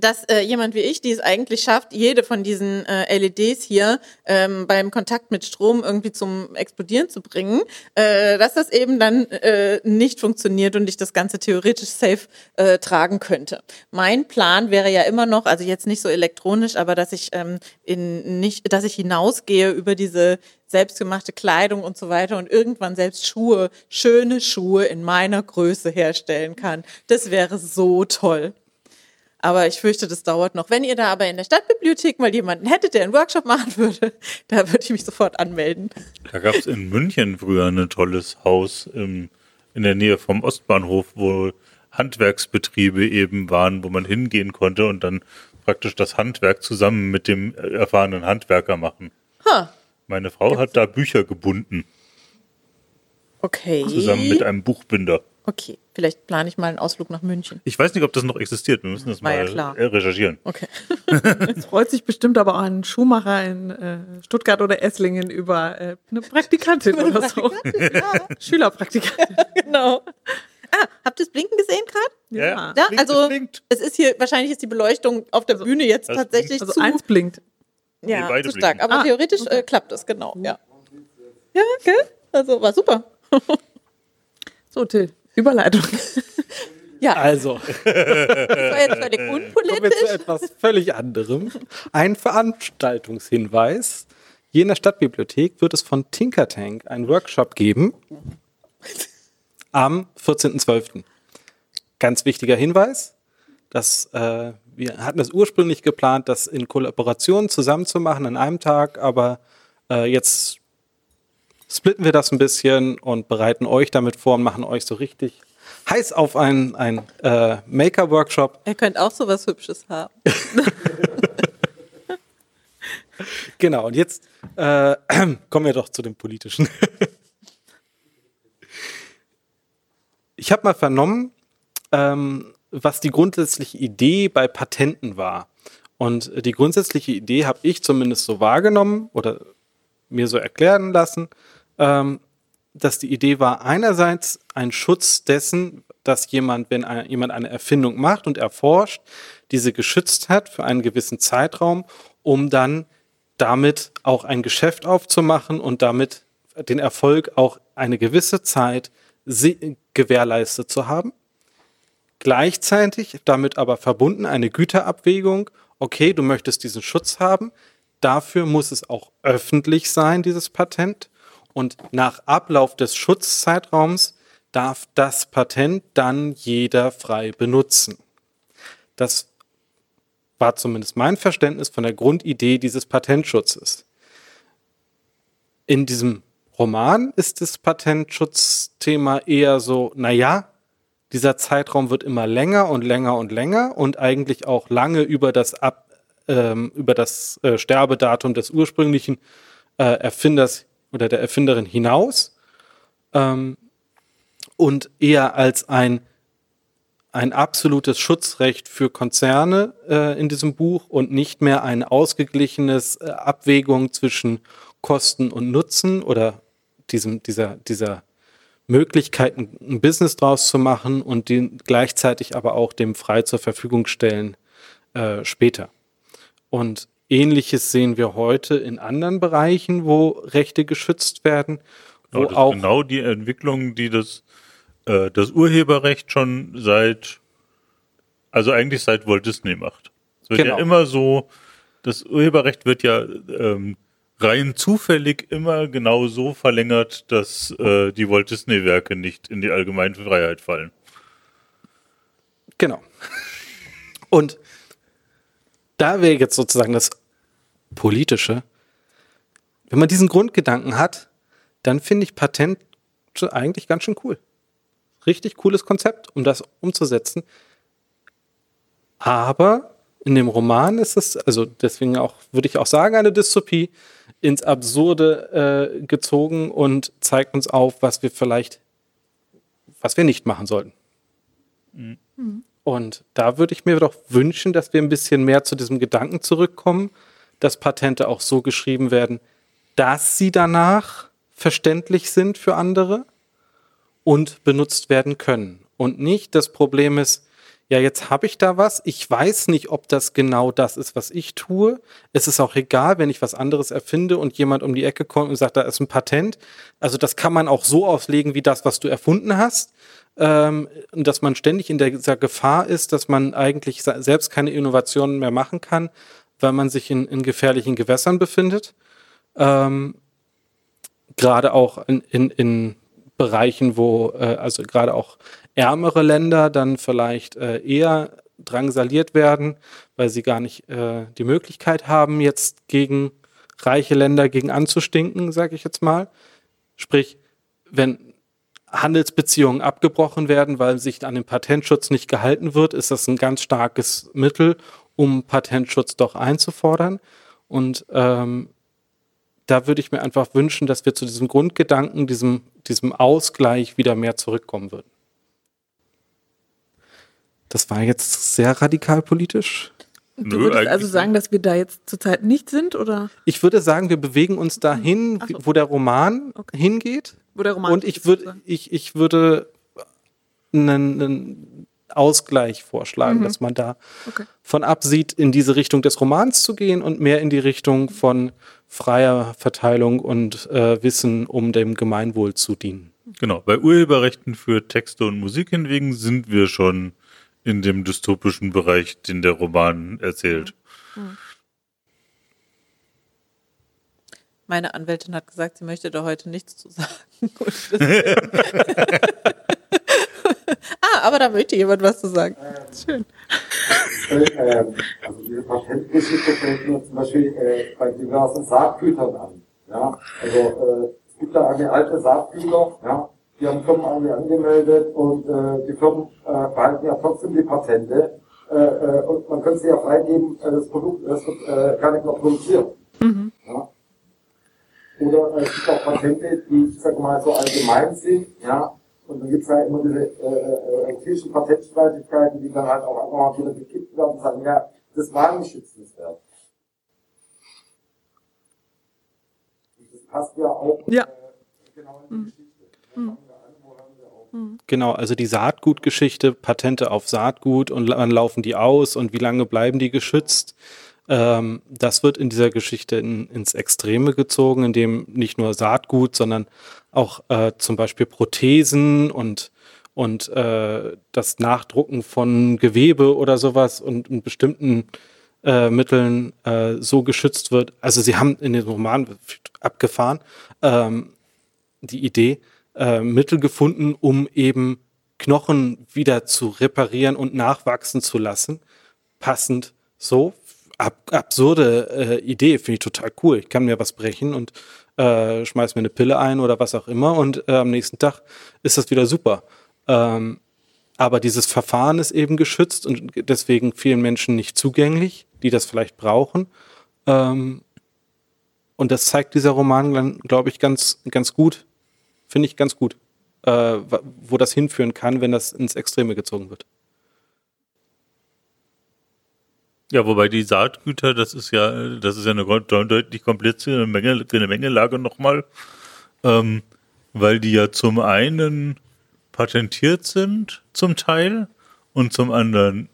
dass äh, jemand wie ich, die es eigentlich schafft, jede von diesen äh, LEDs hier ähm, beim Kontakt mit Strom irgendwie zum Explodieren zu bringen, äh, dass das eben dann äh, nicht funktioniert und ich das Ganze theoretisch safe äh, tragen könnte. Mein Plan wäre ja immer noch, also jetzt nicht so elektronisch, aber dass ich ähm, in nicht, dass ich hinausgehe über diese selbstgemachte Kleidung und so weiter und irgendwann selbst Schuhe, schöne Schuhe in meiner Größe herstellen kann. Das wäre so toll. Aber ich fürchte, das dauert noch. Wenn ihr da aber in der Stadtbibliothek mal jemanden hättet, der einen Workshop machen würde, da würde ich mich sofort anmelden. Da gab es in München früher ein tolles Haus im, in der Nähe vom Ostbahnhof, wo Handwerksbetriebe eben waren, wo man hingehen konnte und dann praktisch das Handwerk zusammen mit dem erfahrenen Handwerker machen. Huh. Meine Frau Gibt's hat da Bücher gebunden. Okay. Zusammen mit einem Buchbinder. Okay, vielleicht plane ich mal einen Ausflug nach München. Ich weiß nicht, ob das noch existiert. Wir müssen das War mal ja recherchieren. Okay. Es freut sich bestimmt aber auch ein Schuhmacher in äh, Stuttgart oder Esslingen über äh, eine Praktikantin oder Praktikantin, so. Ja. Schülerpraktikantin. Ja, genau. Ah, habt ihr das Blinken gesehen gerade? Ja. ja blinkt, also es ist hier, wahrscheinlich ist die Beleuchtung auf der also, Bühne jetzt tatsächlich blinkt. Also eins blinkt. Ja, nee, zu stark. Blinken. Aber ah, theoretisch okay. äh, klappt das, genau. Ja. Ja, okay. Also war super. so, Till. Überleitung. Ja. Also. Das war jetzt völlig unpolitisch. Kommen wir zu etwas völlig anderem. Ein Veranstaltungshinweis. Hier in der Stadtbibliothek wird es von Tinker Tank einen Workshop geben. Am 14.12. Ganz wichtiger Hinweis. dass äh, wir hatten es ursprünglich geplant, das in Kollaboration zusammenzumachen an einem Tag, aber äh, jetzt splitten wir das ein bisschen und bereiten euch damit vor und machen euch so richtig heiß auf einen, einen äh, Maker-Workshop. Ihr könnt auch so was Hübsches haben. genau, und jetzt äh, kommen wir doch zu dem Politischen. ich habe mal vernommen, ähm, was die grundsätzliche Idee bei Patenten war. Und die grundsätzliche Idee habe ich zumindest so wahrgenommen oder mir so erklären lassen, ähm, dass die Idee war, einerseits ein Schutz dessen, dass jemand, wenn ein, jemand eine Erfindung macht und erforscht, diese geschützt hat für einen gewissen Zeitraum, um dann damit auch ein Geschäft aufzumachen und damit den Erfolg auch eine gewisse Zeit gewährleistet zu haben. Gleichzeitig damit aber verbunden eine Güterabwägung. Okay, du möchtest diesen Schutz haben. Dafür muss es auch öffentlich sein, dieses Patent. Und nach Ablauf des Schutzzeitraums darf das Patent dann jeder frei benutzen. Das war zumindest mein Verständnis von der Grundidee dieses Patentschutzes. In diesem Roman ist das Patentschutzthema eher so, naja, dieser Zeitraum wird immer länger und länger und länger und eigentlich auch lange über das, Ab, ähm, über das äh, Sterbedatum des ursprünglichen äh, Erfinders oder der Erfinderin hinaus ähm, und eher als ein, ein absolutes Schutzrecht für Konzerne äh, in diesem Buch und nicht mehr ein ausgeglichenes äh, Abwägung zwischen Kosten und Nutzen oder diesem, dieser, dieser Möglichkeit, ein Business draus zu machen und den gleichzeitig aber auch dem frei zur Verfügung stellen äh, später. Und ähnliches sehen wir heute in anderen Bereichen, wo Rechte geschützt werden. Wo genau, auch genau die Entwicklung, die das, äh, das Urheberrecht schon seit, also eigentlich seit Walt Disney macht. Es wird genau. ja immer so, das Urheberrecht wird ja ähm, rein zufällig immer genau so verlängert, dass äh, die Walt Disney Werke nicht in die allgemeine Freiheit fallen. Genau. Und da wäre jetzt sozusagen das Politische. Wenn man diesen Grundgedanken hat, dann finde ich Patent eigentlich ganz schön cool. Richtig cooles Konzept, um das umzusetzen. Aber in dem Roman ist es, also deswegen auch, würde ich auch sagen, eine Dystopie ins Absurde äh, gezogen und zeigt uns auf, was wir vielleicht, was wir nicht machen sollten. Mhm. Und da würde ich mir doch wünschen, dass wir ein bisschen mehr zu diesem Gedanken zurückkommen, dass Patente auch so geschrieben werden, dass sie danach verständlich sind für andere und benutzt werden können. Und nicht das Problem ist, ja, jetzt habe ich da was. Ich weiß nicht, ob das genau das ist, was ich tue. Es ist auch egal, wenn ich was anderes erfinde und jemand um die Ecke kommt und sagt, da ist ein Patent. Also das kann man auch so auslegen wie das, was du erfunden hast. Ähm, und dass man ständig in dieser Gefahr ist, dass man eigentlich selbst keine Innovationen mehr machen kann, weil man sich in, in gefährlichen Gewässern befindet. Ähm, gerade auch in, in, in Bereichen, wo äh, also gerade auch ärmere Länder dann vielleicht äh, eher drangsaliert werden, weil sie gar nicht äh, die Möglichkeit haben, jetzt gegen reiche Länder gegen anzustinken, sage ich jetzt mal. Sprich, wenn Handelsbeziehungen abgebrochen werden, weil sich an den Patentschutz nicht gehalten wird, ist das ein ganz starkes Mittel, um Patentschutz doch einzufordern. Und ähm, da würde ich mir einfach wünschen, dass wir zu diesem Grundgedanken, diesem, diesem Ausgleich wieder mehr zurückkommen würden. Das war jetzt sehr radikal politisch. Du würdest also sagen, dass wir da jetzt zurzeit nicht sind, oder? Ich würde sagen, wir bewegen uns dahin, so. wo der Roman okay. hingeht. Wo der Roman Und ich würde, ich, ich würde einen, einen Ausgleich vorschlagen, mhm. dass man da okay. von absieht, in diese Richtung des Romans zu gehen und mehr in die Richtung von freier Verteilung und äh, Wissen, um dem Gemeinwohl zu dienen. Genau, bei Urheberrechten für Texte und Musik hingegen sind wir schon in dem dystopischen Bereich, den der Roman erzählt. Mhm. Meine Anwältin hat gesagt, sie möchte da heute nichts zu sagen. ah, aber da möchte jemand was zu sagen. Schön. Äh, also diese Patentgeschichte fällt mir zum Beispiel äh, bei diversen Saatgütern an. Ja, also äh, es gibt da eine alte Saatgüter, ja, die haben Firmen alle angemeldet und äh, die Firmen äh, behalten ja trotzdem die Patente äh, äh, und man könnte sie ja freigeben, äh, das Produkt das wird äh, gar nicht mehr produziert. Mhm. Ja. Oder äh, es gibt auch Patente, die, ich sag mal, so allgemein sind, ja, und dann gibt es ja immer diese äh, äh, Patentstreitigkeiten, die dann halt auch einfach mal wieder gekippt werden und sagen, ja, das war nicht schützenswert. Das passt ja auch ja. Äh, genau in die mhm. Geschichte. Mhm. Genau, also die Saatgutgeschichte, Patente auf Saatgut und wann laufen die aus und wie lange bleiben die geschützt? Ähm, das wird in dieser Geschichte in, ins Extreme gezogen, indem nicht nur Saatgut, sondern auch äh, zum Beispiel Prothesen und, und äh, das Nachdrucken von Gewebe oder sowas und in bestimmten äh, Mitteln äh, so geschützt wird. Also sie haben in dem Roman abgefahren ähm, die Idee, äh, Mittel gefunden, um eben Knochen wieder zu reparieren und nachwachsen zu lassen. Passend so. Ab, absurde äh, Idee, finde ich total cool. Ich kann mir was brechen und äh, schmeiß mir eine Pille ein oder was auch immer und äh, am nächsten Tag ist das wieder super. Ähm, aber dieses Verfahren ist eben geschützt und deswegen vielen Menschen nicht zugänglich, die das vielleicht brauchen. Ähm, und das zeigt dieser Roman, glaube ich, ganz, ganz gut, finde ich ganz gut, äh, wo das hinführen kann, wenn das ins Extreme gezogen wird. Ja, wobei die Saatgüter, das ist ja, das ist ja eine deutlich komplizierte Menge, eine Mengelage nochmal, ähm, weil die ja zum einen patentiert sind, zum Teil, und zum anderen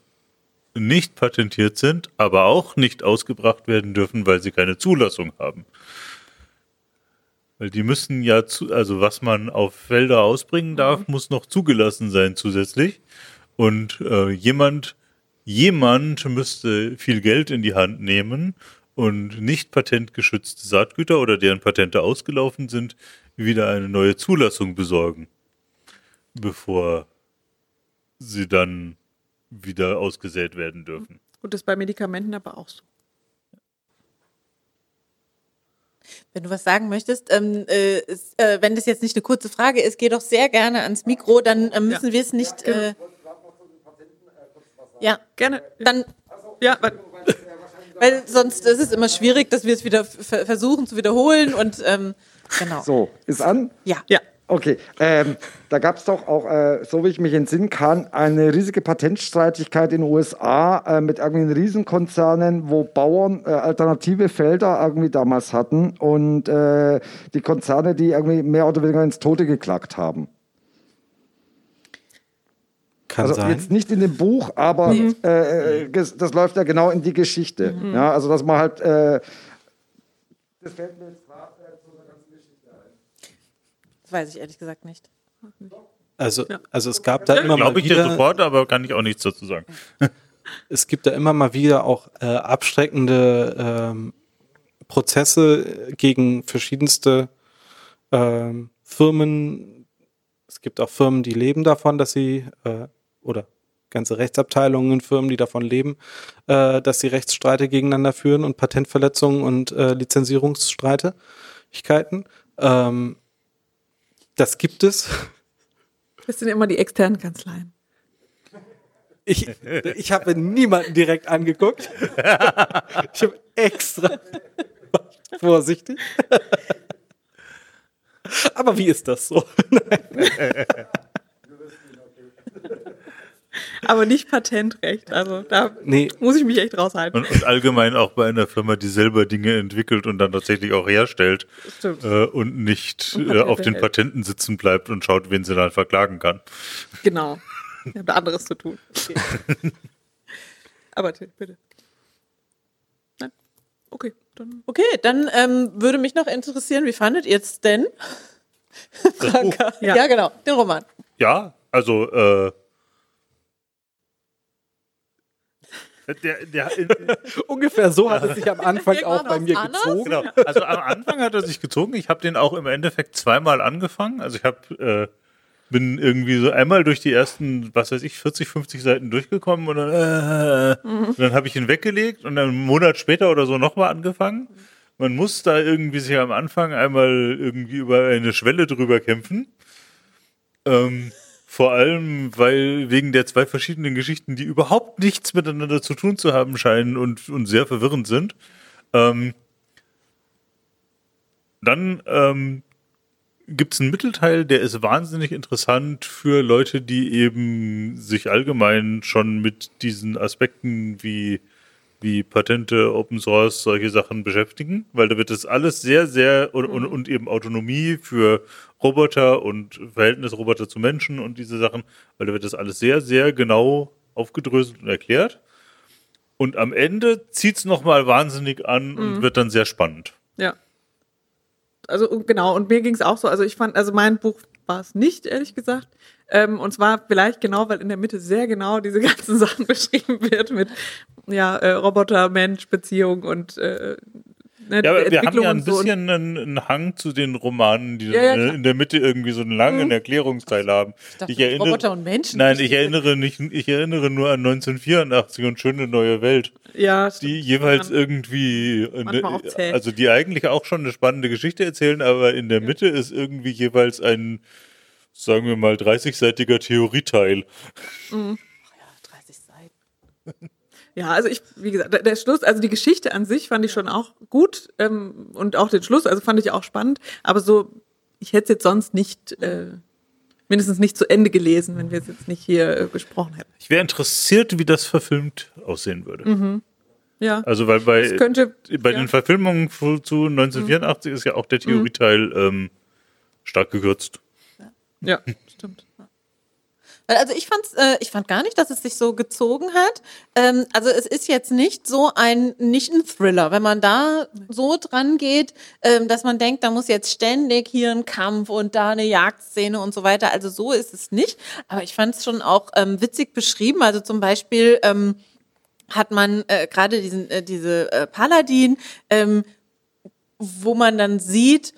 nicht patentiert sind, aber auch nicht ausgebracht werden dürfen, weil sie keine Zulassung haben. Weil die müssen ja, zu, also was man auf Felder ausbringen darf, mhm. muss noch zugelassen sein zusätzlich. Und äh, jemand, jemand müsste viel Geld in die Hand nehmen und nicht patentgeschützte Saatgüter oder deren Patente ausgelaufen sind, wieder eine neue Zulassung besorgen, bevor sie dann wieder ausgesät werden dürfen. Und das ist bei Medikamenten aber auch so. Wenn du was sagen möchtest, ähm, äh, ist, äh, wenn das jetzt nicht eine kurze Frage ist, geh doch sehr gerne ans Mikro, dann äh, müssen ja. wir es nicht. Genau. Ja, gerne. Dann. Ja, weil, weil sonst ist es immer schwierig, dass wir es wieder versuchen zu wiederholen und ähm, genau. So, ist an? Ja. Ja. Okay, ähm, da gab es doch auch, äh, so wie ich mich entsinnen kann, eine riesige Patentstreitigkeit in den USA äh, mit irgendwelchen Riesenkonzernen, wo Bauern äh, alternative Felder irgendwie damals hatten und äh, die Konzerne, die irgendwie mehr oder weniger ins Tote geklagt haben. Kann also sein. jetzt nicht in dem Buch, aber nee. Äh, äh, das läuft ja genau in die Geschichte. Mhm. Ja, also dass man halt, das fällt mir jetzt das weiß ich ehrlich gesagt nicht. Also, also es gab da immer mal wieder... Glaube ich dir sofort, aber kann ich auch nichts dazu sagen. es gibt da immer mal wieder auch äh, abschreckende ähm, Prozesse gegen verschiedenste ähm, Firmen. Es gibt auch Firmen, die leben davon, dass sie, äh, oder ganze Rechtsabteilungen in Firmen, die davon leben, äh, dass sie Rechtsstreite gegeneinander führen und Patentverletzungen und äh, Lizenzierungsstreitigkeiten. Ähm, das gibt es. Das sind immer die externen Kanzleien. Ich, ich habe niemanden direkt angeguckt. Ich habe extra vorsichtig. Aber wie ist das so? aber nicht Patentrecht. Also da nee. muss ich mich echt raushalten. Und, und, allgemein auch bei einer Firma, die selber Dinge entwickelt und dann tatsächlich auch herstellt äh, und nicht und äh, auf den hält. Patenten sitzen bleibt und schaut, wen sie dann verklagen kann. Genau. Ich habe anderes zu tun. Okay. aber Till, bitte. Nein. Okay, dann. Okay, dann ähm, würde mich noch interessieren, wie fandet ihr es denn? Franka. Ja. ja, genau, den Roman. Ja, also äh, Der, der, Ungefähr so hat es sich am Anfang auch bei mir anders? gezogen. Genau. Also am Anfang hat er sich gezogen. Ich habe den auch im Endeffekt zweimal angefangen. Also ich habe äh, bin irgendwie so einmal durch die ersten, was weiß ich, 40, 50 Seiten durchgekommen und dann, äh, mhm. dann habe ich ihn weggelegt und dann einen Monat später oder so nochmal angefangen. Man muss da irgendwie sich am Anfang einmal irgendwie über eine Schwelle drüber kämpfen. Ähm, vor allem, weil wegen der zwei verschiedenen Geschichten, die überhaupt nichts miteinander zu tun zu haben scheinen und, und sehr verwirrend sind. Ähm, dann ähm, gibt es einen Mittelteil, der ist wahnsinnig interessant für Leute, die eben sich allgemein schon mit diesen Aspekten wie wie Patente, Open Source, solche Sachen beschäftigen, weil da wird das alles sehr, sehr und, und, mhm. und eben Autonomie für Roboter und Verhältnis Roboter zu Menschen und diese Sachen, weil da wird das alles sehr, sehr genau aufgedröselt und erklärt. Und am Ende zieht es nochmal wahnsinnig an mhm. und wird dann sehr spannend. Ja. Also genau, und mir ging es auch so. Also ich fand, also mein Buch war es nicht, ehrlich gesagt. Ähm, und zwar vielleicht genau, weil in der Mitte sehr genau diese ganzen Sachen beschrieben wird mit ja, äh, Roboter-Mensch-Beziehung und äh, ja, wir haben ja ein bisschen so einen, einen, Hang zu den Romanen, die ja, ja, in der Mitte irgendwie so einen langen mhm. Erklärungsteil haben. Ich, dachte, ich erinnere, Roboter und Menschen. Nein, ich erinnere nicht, ich erinnere nur an 1984 und Schöne neue Welt. Ja, die jeweils irgendwie, ne, also die eigentlich auch schon eine spannende Geschichte erzählen, aber in der Mitte ist irgendwie jeweils ein, sagen wir mal, 30-seitiger Theorieteil. Mhm. Ach ja, 30 Seiten. Ja, also ich, wie gesagt, der, Schluss, also die Geschichte an sich fand ich schon auch gut ähm, und auch den Schluss, also fand ich auch spannend, aber so, ich hätte es jetzt sonst nicht, äh, mindestens nicht zu Ende gelesen, wenn wir es jetzt nicht hier äh, besprochen hätten. Ich wäre interessiert, wie das verfilmt aussehen würde. Mhm. Ja. Also weil bei, könnte, bei ja. den Verfilmungen zu 1984 ist ja auch der Theorieteil ähm, stark gekürzt. Ja, stimmt. Also ich fand's, äh, ich fand gar nicht, dass es sich so gezogen hat. Ähm, also es ist jetzt nicht so ein, nicht ein Thriller, wenn man da so dran geht, ähm, dass man denkt, da muss jetzt ständig hier ein Kampf und da eine Jagdszene und so weiter. Also so ist es nicht. Aber ich fand es schon auch ähm, witzig beschrieben. Also zum Beispiel ähm, hat man äh, gerade diesen, äh, diese äh, Paladin, ähm, wo man dann sieht,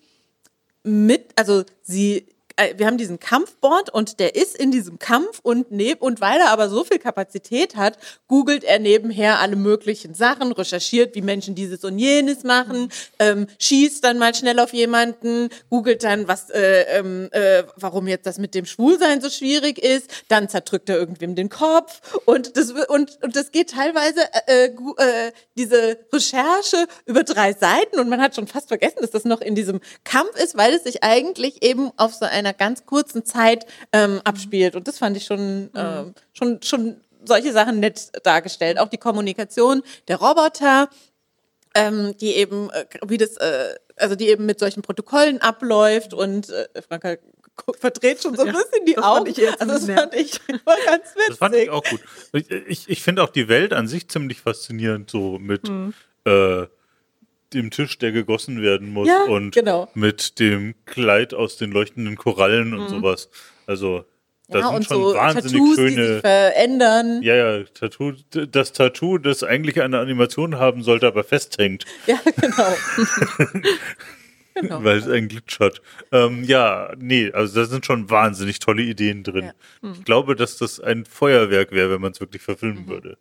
mit, also sie äh, wir haben diesen Kampfbord und der ist in diesem Kampf und neb und weil er aber so viel Kapazität hat, googelt er nebenher alle möglichen Sachen, recherchiert, wie Menschen dieses und jenes machen, ähm, schießt dann mal schnell auf jemanden, googelt dann, was, äh, ähm, äh, warum jetzt das mit dem Schwulsein so schwierig ist, dann zerdrückt er irgendwem den Kopf und das und, und das geht teilweise äh, äh, diese Recherche über drei Seiten und man hat schon fast vergessen, dass das noch in diesem Kampf ist, weil es sich eigentlich eben auf so einer ganz kurzen Zeit ähm, abspielt. Und das fand ich schon, ähm, schon, schon solche Sachen nett dargestellt. Auch die Kommunikation der Roboter, ähm, die eben, äh, wie das, äh, also die eben mit solchen Protokollen abläuft und äh, Franka verdreht schon so ein Ja, bisschen die das fand Augen. also das fand ich war ganz witzig. Das fand ich auch gut. Ich, ich, ich finde auch die Welt an sich ziemlich faszinierend, so mit äh, dem Tisch, der gegossen werden muss Ja, und genau. mit dem Kleid aus den leuchtenden Korallen und sowas. Also da ja, sind schon so wahnsinnig Tattoos, schöne. verändern. Ja, ja, Tattoo, das Tattoo, das eigentlich eine Animation haben sollte, aber festhängt, Ja, genau. genau. weil es einen Glitch hat. Ähm, ja, nee, also da sind schon wahnsinnig tolle Ideen drin. Ich glaube, dass das ein Feuerwerk wäre, wenn man es wirklich verfilmen würde.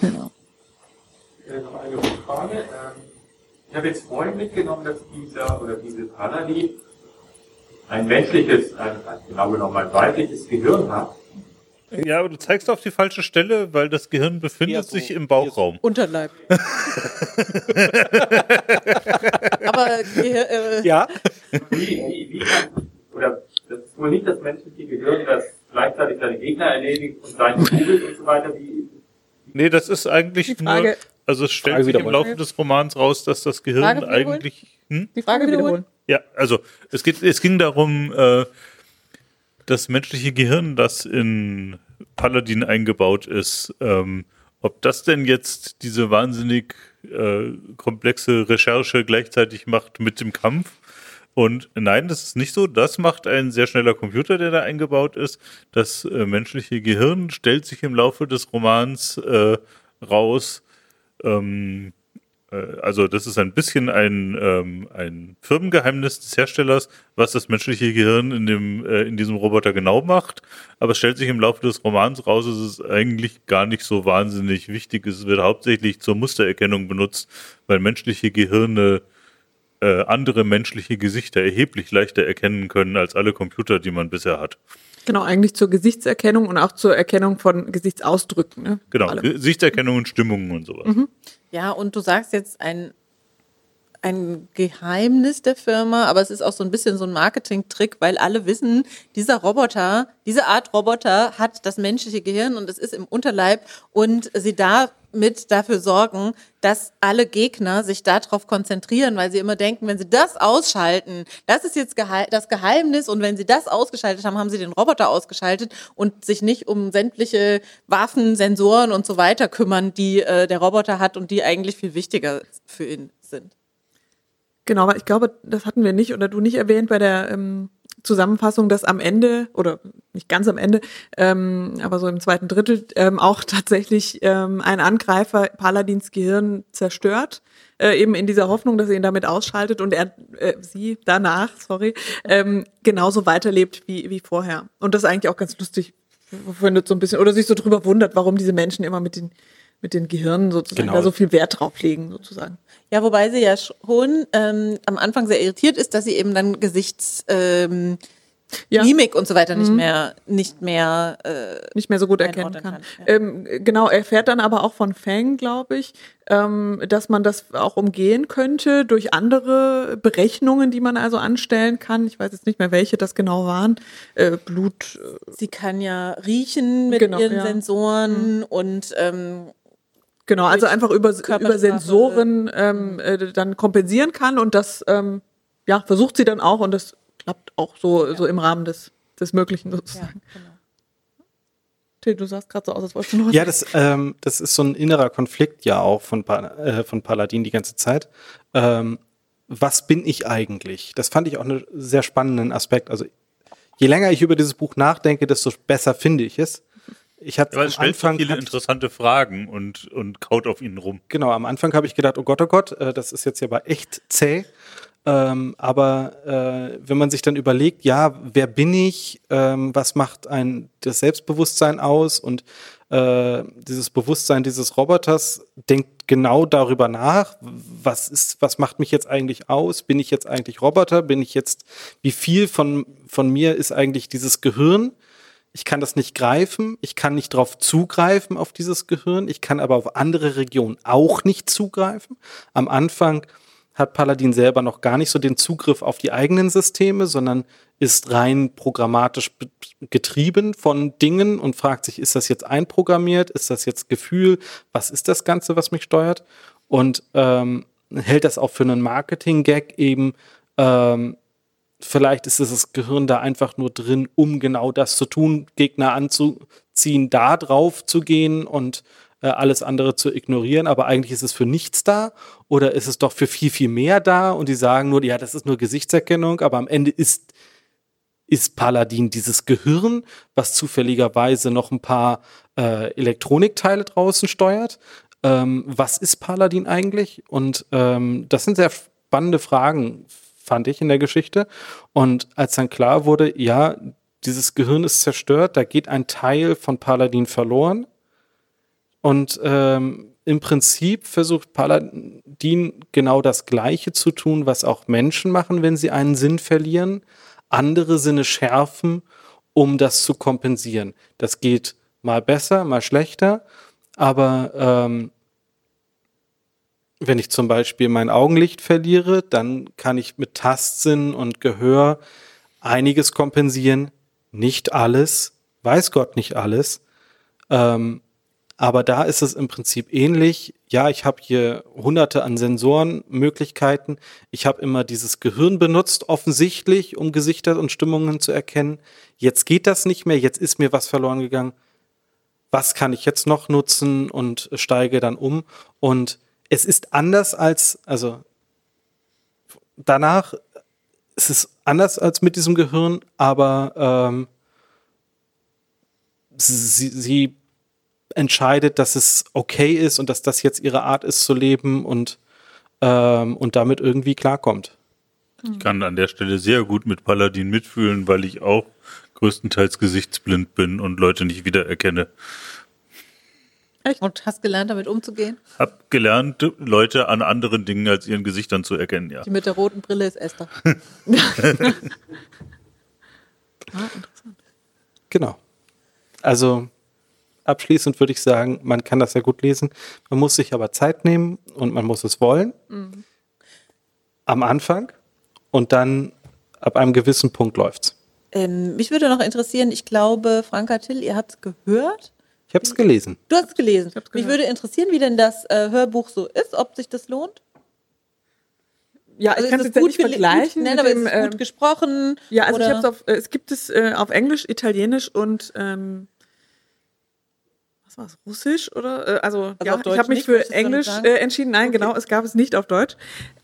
genau. Äh, noch eine Rückfrage. Ähm, ich habe jetzt vorhin mitgenommen, dass dieser oder diese Paladin ein menschliches, ein, genau genommen ein weibliches Gehirn hat. Ja, aber du zeigst auf die falsche Stelle, weil das Gehirn befindet so, sich im Bauchraum. Unterleib. Aber äh, äh, Ja, Wie, wie, wie kann, oder das ist wohl nicht das menschliche Gehirn, das gleichzeitig seine Gegner erledigt und seine googelt und so weiter, wie, Nee, das ist eigentlich Frage- nur, also es stellt Frage sich im. Laufe des Romans raus, dass das Gehirn eigentlich, hm? Die Frage wiederholen. Ja, also es geht, es ging darum, äh, das menschliche Gehirn, das in Paladin eingebaut ist, ähm, ob das denn jetzt diese wahnsinnig äh, komplexe Recherche gleichzeitig macht mit dem Kampf. Und nein, das ist nicht so. Das macht ein sehr schneller Computer, der da eingebaut ist. Das äh, menschliche Gehirn stellt sich im Laufe des Romans äh, raus. Ähm, äh, also das ist ein bisschen ein, ähm, ein Firmengeheimnis des Herstellers, was das menschliche Gehirn in, dem, äh, in diesem Roboter genau macht. Aber es stellt sich im Laufe des Romans raus, dass es eigentlich gar nicht so wahnsinnig wichtig ist. Es wird hauptsächlich zur Mustererkennung benutzt, weil menschliche Gehirne äh, andere menschliche Gesichter erheblich leichter erkennen können als alle Computer, die man bisher hat. Genau, eigentlich zur Gesichtserkennung und auch zur Erkennung von Gesichtsausdrücken. Ne? Genau, Vor allem. Gesichtserkennung und Stimmungen und sowas. Ja, und du sagst jetzt ein, ein Geheimnis der Firma, aber es ist auch so ein bisschen so ein Marketing-Trick, weil alle wissen, dieser Roboter, diese Art Roboter hat das menschliche Gehirn und es ist im Unterleib und sie damit dafür sorgen, dass alle Gegner sich darauf konzentrieren, weil sie immer denken, wenn sie das ausschalten, das ist jetzt das Geheimnis und wenn sie das ausgeschaltet haben, haben sie den Roboter ausgeschaltet und sich nicht um sämtliche Waffen, Sensoren und so weiter kümmern, die äh, der Roboter hat und die eigentlich viel wichtiger für ihn sind. Genau, ich glaube, das hatten wir nicht oder du nicht erwähnt bei der ähm, Zusammenfassung, dass am Ende, oder nicht ganz am Ende, ähm, aber so im zweiten Drittel, ähm, auch tatsächlich ähm, ein Angreifer Paladins Gehirn zerstört, äh, eben in dieser Hoffnung, dass er ihn damit ausschaltet und er, äh, sie danach, sorry, ähm, genauso weiterlebt wie, wie vorher. Und das ist eigentlich auch ganz lustig, findet so ein bisschen, oder sich so drüber wundert, warum diese Menschen immer mit den, mit den Gehirnen sozusagen Genau. da so viel Wert drauf legen, sozusagen. Ja, wobei sie ja schon ähm, am Anfang sehr irritiert ist, dass sie eben dann Gesichts ähm, Ja. Mimik und so weiter nicht mehr nicht mehr äh, nicht mehr so gut erkennen kann. kann, Ähm, genau, er erfährt dann aber auch von Fang, glaube ich, ähm, dass man das auch umgehen könnte durch andere Berechnungen, die man also anstellen kann. Ich weiß jetzt nicht mehr, welche das genau waren. Äh, Blut. äh, sie kann ja riechen mit Genau, ihren ja. Sensoren und ähm, Genau, also einfach über, über Sensoren ähm, äh, dann kompensieren kann und das ähm, ja, versucht sie dann auch und das klappt auch so, ja. so im Rahmen des, des Möglichen sozusagen. Ja, genau. Till, du sahst gerade so aus, als wolltest du noch Ja, das, ähm, das ist so ein innerer Konflikt ja auch von, äh, von Paladin die ganze Zeit. Ähm, was bin ich eigentlich? Das fand ich auch einen sehr spannenden Aspekt. Also je länger ich über dieses Buch nachdenke, desto besser finde ich es. Ich hatte ja, es stellt Anfang viele interessante Fragen und, und kaut auf ihnen rum. Genau, am Anfang habe ich gedacht, oh Gott, oh Gott, äh, das ist jetzt ja aber echt zäh. Ähm, aber äh, wenn man sich dann überlegt, ja, wer bin ich, ähm, was macht ein das Selbstbewusstsein aus und äh, dieses Bewusstsein dieses Roboters denkt genau darüber nach, was ist, was macht mich jetzt eigentlich aus? Bin ich jetzt eigentlich Roboter? Bin ich jetzt, wie viel von, von mir ist eigentlich dieses Gehirn? Ich kann das nicht greifen, ich kann nicht darauf zugreifen auf dieses Gehirn, ich kann aber auf andere Regionen auch nicht zugreifen. Am Anfang hat Paladin selber noch gar nicht so den Zugriff auf die eigenen Systeme, sondern ist rein programmatisch getrieben von Dingen und fragt sich, ist das jetzt einprogrammiert, ist das jetzt Gefühl, was ist das Ganze, was mich steuert? Und ähm, hält das auch für einen Marketing-Gag eben, ähm, vielleicht ist das Gehirn da einfach nur drin, um genau das zu tun, Gegner anzuziehen, da drauf zu gehen und äh, alles andere zu ignorieren, aber eigentlich ist es für nichts da oder ist es doch für viel, viel mehr da und die sagen nur, ja, das ist nur Gesichtserkennung, aber am Ende ist, ist Paladin dieses Gehirn, was zufälligerweise noch ein paar äh, Elektronikteile draußen steuert. Ähm, was ist Paladin eigentlich? Und ähm, das sind sehr spannende Fragen, fand ich in der Geschichte. Und als dann klar wurde, ja, dieses Gehirn ist zerstört, da geht ein Teil von Paladin verloren, und ähm, im Prinzip versucht Paladin genau das Gleiche zu tun, was auch Menschen machen, wenn sie einen Sinn verlieren. Andere Sinne schärfen, um das zu kompensieren. Das geht mal besser, mal schlechter. Aber ähm, wenn ich zum Beispiel mein Augenlicht verliere, dann kann ich mit Tastsinn und Gehör einiges kompensieren. Nicht alles, weiß Gott nicht alles. Ähm, aber da ist es im Prinzip ähnlich. Ja, ich habe hier hunderte an Sensorenmöglichkeiten. Ich habe immer dieses Gehirn benutzt, offensichtlich, um Gesichter und Stimmungen zu erkennen. Jetzt geht das nicht mehr, jetzt ist mir was verloren gegangen. Was kann ich jetzt noch nutzen und steige dann um? Und es ist anders als, also danach es ist anders als mit diesem Gehirn, aber ähm, sie, sie entscheidet, dass es okay ist und dass das jetzt ihre Art ist zu leben und, ähm, und damit irgendwie klarkommt. Ich kann an der Stelle sehr gut mit Paladin mitfühlen, weil ich auch größtenteils gesichtsblind bin und Leute nicht wiedererkenne. Echt? Und hast gelernt, damit umzugehen? Hab gelernt, Leute an anderen Dingen als ihren Gesichtern zu erkennen, ja. Die mit der roten Brille ist Esther. ah, interessant. Genau. Also abschließend würde ich sagen, man kann das sehr gut lesen. Man muss sich aber Zeit nehmen und man muss es wollen. Mhm. Am Anfang und dann ab einem gewissen Punkt läuft's. Ähm, mich würde noch interessieren, ich glaube, Franka Till, ihr habt es gehört. Ich habe es gelesen. Du hast es gelesen. Mich würde interessieren, wie denn das äh, Hörbuch so ist, ob sich das lohnt. Ja, also ich kann es jetzt gut nicht vergleichen. Nein, aber dem, ist es gut ähm, gesprochen? Ja, also ich hab's auf, äh, es gibt es äh, auf Englisch, Italienisch und ähm, was war es, Russisch oder? Äh, also, also ja, ich habe mich für Englisch äh, entschieden. Nein, okay. genau, es gab es nicht auf Deutsch.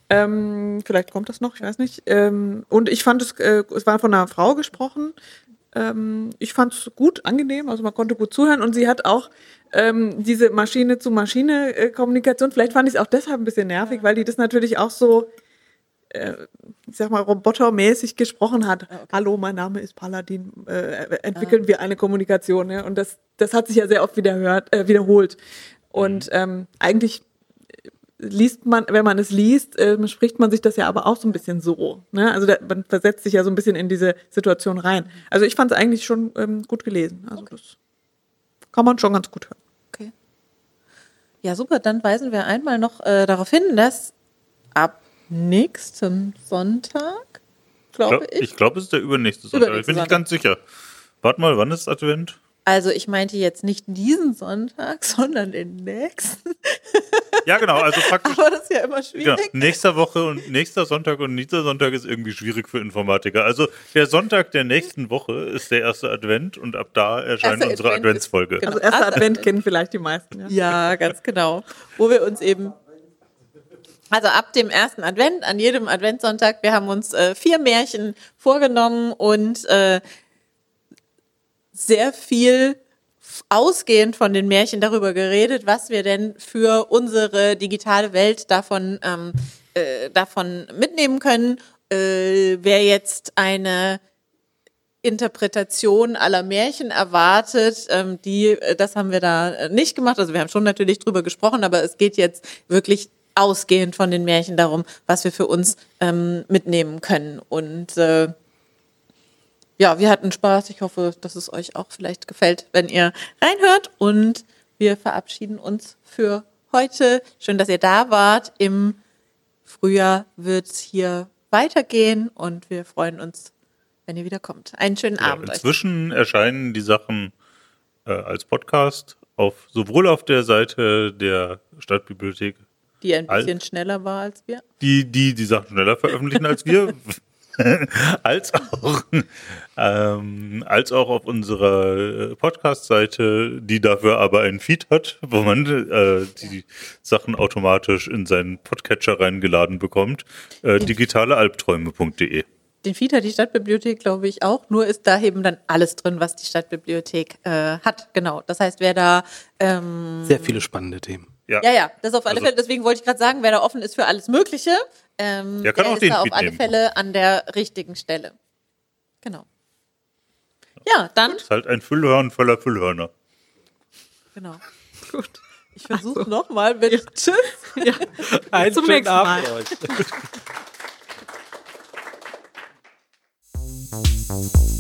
Ähm, vielleicht kommt das noch, ich weiß nicht. Ähm, und ich fand es, äh, es war von einer Frau gesprochen. Ähm, ich fand es gut, angenehm, also man konnte gut zuhören und sie hat auch ähm, diese Maschine-zu-Maschine-Kommunikation. Vielleicht fand ich es auch deshalb ein bisschen nervig, weil die das natürlich auch so äh, ich sag mal, robotermäßig gesprochen hat. Ah, okay. Hallo, mein Name ist Paladin, äh, entwickeln ah. wir eine Kommunikation. Ja? Und das, das hat sich ja sehr oft wieder hört, äh, wiederholt. Und mhm. ähm, eigentlich liest man, wenn man es liest, äh, spricht man sich das ja aber auch so ein bisschen so. Ne? Also da, man versetzt sich ja so ein bisschen in diese Situation rein. Also ich fand es eigentlich schon ähm, gut gelesen. Also okay. das kann man schon ganz gut hören. Okay. Ja, super. Dann weisen wir einmal noch äh, darauf hin, dass ab nächsten Sonntag, glaube ich. Ich glaube, es ist der übernächste Sonntag. Übernächste ich bin nicht ganz sicher. Warte mal, wann ist Advent? Also ich meinte jetzt nicht diesen Sonntag, sondern den nächsten. Ja, genau, also praktisch. Aber das ist ja immer schwierig. Genau, nächster Woche und nächster Sonntag und nächster Sonntag ist irgendwie schwierig für Informatiker. Also der Sonntag der nächsten Woche ist der erste Advent und ab da erscheint Erster unsere Advent Adventsfolge. ist- Also erster Advent kennen vielleicht die meisten. Ja. Ja, ganz genau. Wo wir uns eben, also ab dem ersten Advent, an jedem Adventssonntag, wir haben uns äh, vier Märchen vorgenommen und äh, sehr viel ausgehend von den Märchen darüber geredet, was wir denn für unsere digitale Welt davon, ähm, äh, davon mitnehmen können. Äh, wer jetzt eine Interpretation aller Märchen erwartet. Ähm, die, äh, das haben wir da nicht gemacht. Also wir haben schon natürlich drüber gesprochen, aber es geht jetzt wirklich ausgehend von den Märchen darum, was wir für uns ähm, mitnehmen können. Und äh, ja, wir hatten Spaß. Ich hoffe, dass es euch auch vielleicht gefällt, wenn ihr reinhört. Und wir verabschieden uns für heute. Schön, dass ihr da wart. Im Frühjahr wird es hier weitergehen und wir freuen uns, wenn ihr wieder kommt. Einen schönen Ja, Abend euch. inzwischen erscheinen die Sachen äh, als Podcast auf sowohl auf der Seite der Stadtbibliothek, Die ein bisschen schneller war als wir. die die, die Sachen schneller veröffentlichen als wir, als auch ähm, als auch auf unserer äh, Podcast-Seite, die dafür aber einen Feed hat, wo man äh, die Sachen automatisch in seinen Podcatcher reingeladen bekommt. Äh, digitalealbträume.de. Den Feed hat die Stadtbibliothek, glaube ich, auch. Nur ist da eben dann alles drin, was die Stadtbibliothek äh, hat. Genau. Das heißt, wer da ähm, Sehr viele spannende Themen. Ja, ja, das auf alle Also- Fälle. Deswegen wollte ich gerade sagen, wer da offen ist für alles Mögliche, ähm, der kann der auch ist den da auf alle Fälle an der richtigen Stelle. Genau. Ja, dann. Das ist halt ein Füllhörn voller Füllhörner. Genau. Gut. Ich versuche also. nochmal mit ja. Tschüss. Ja. Ein Zum nächsten Mal. Euch.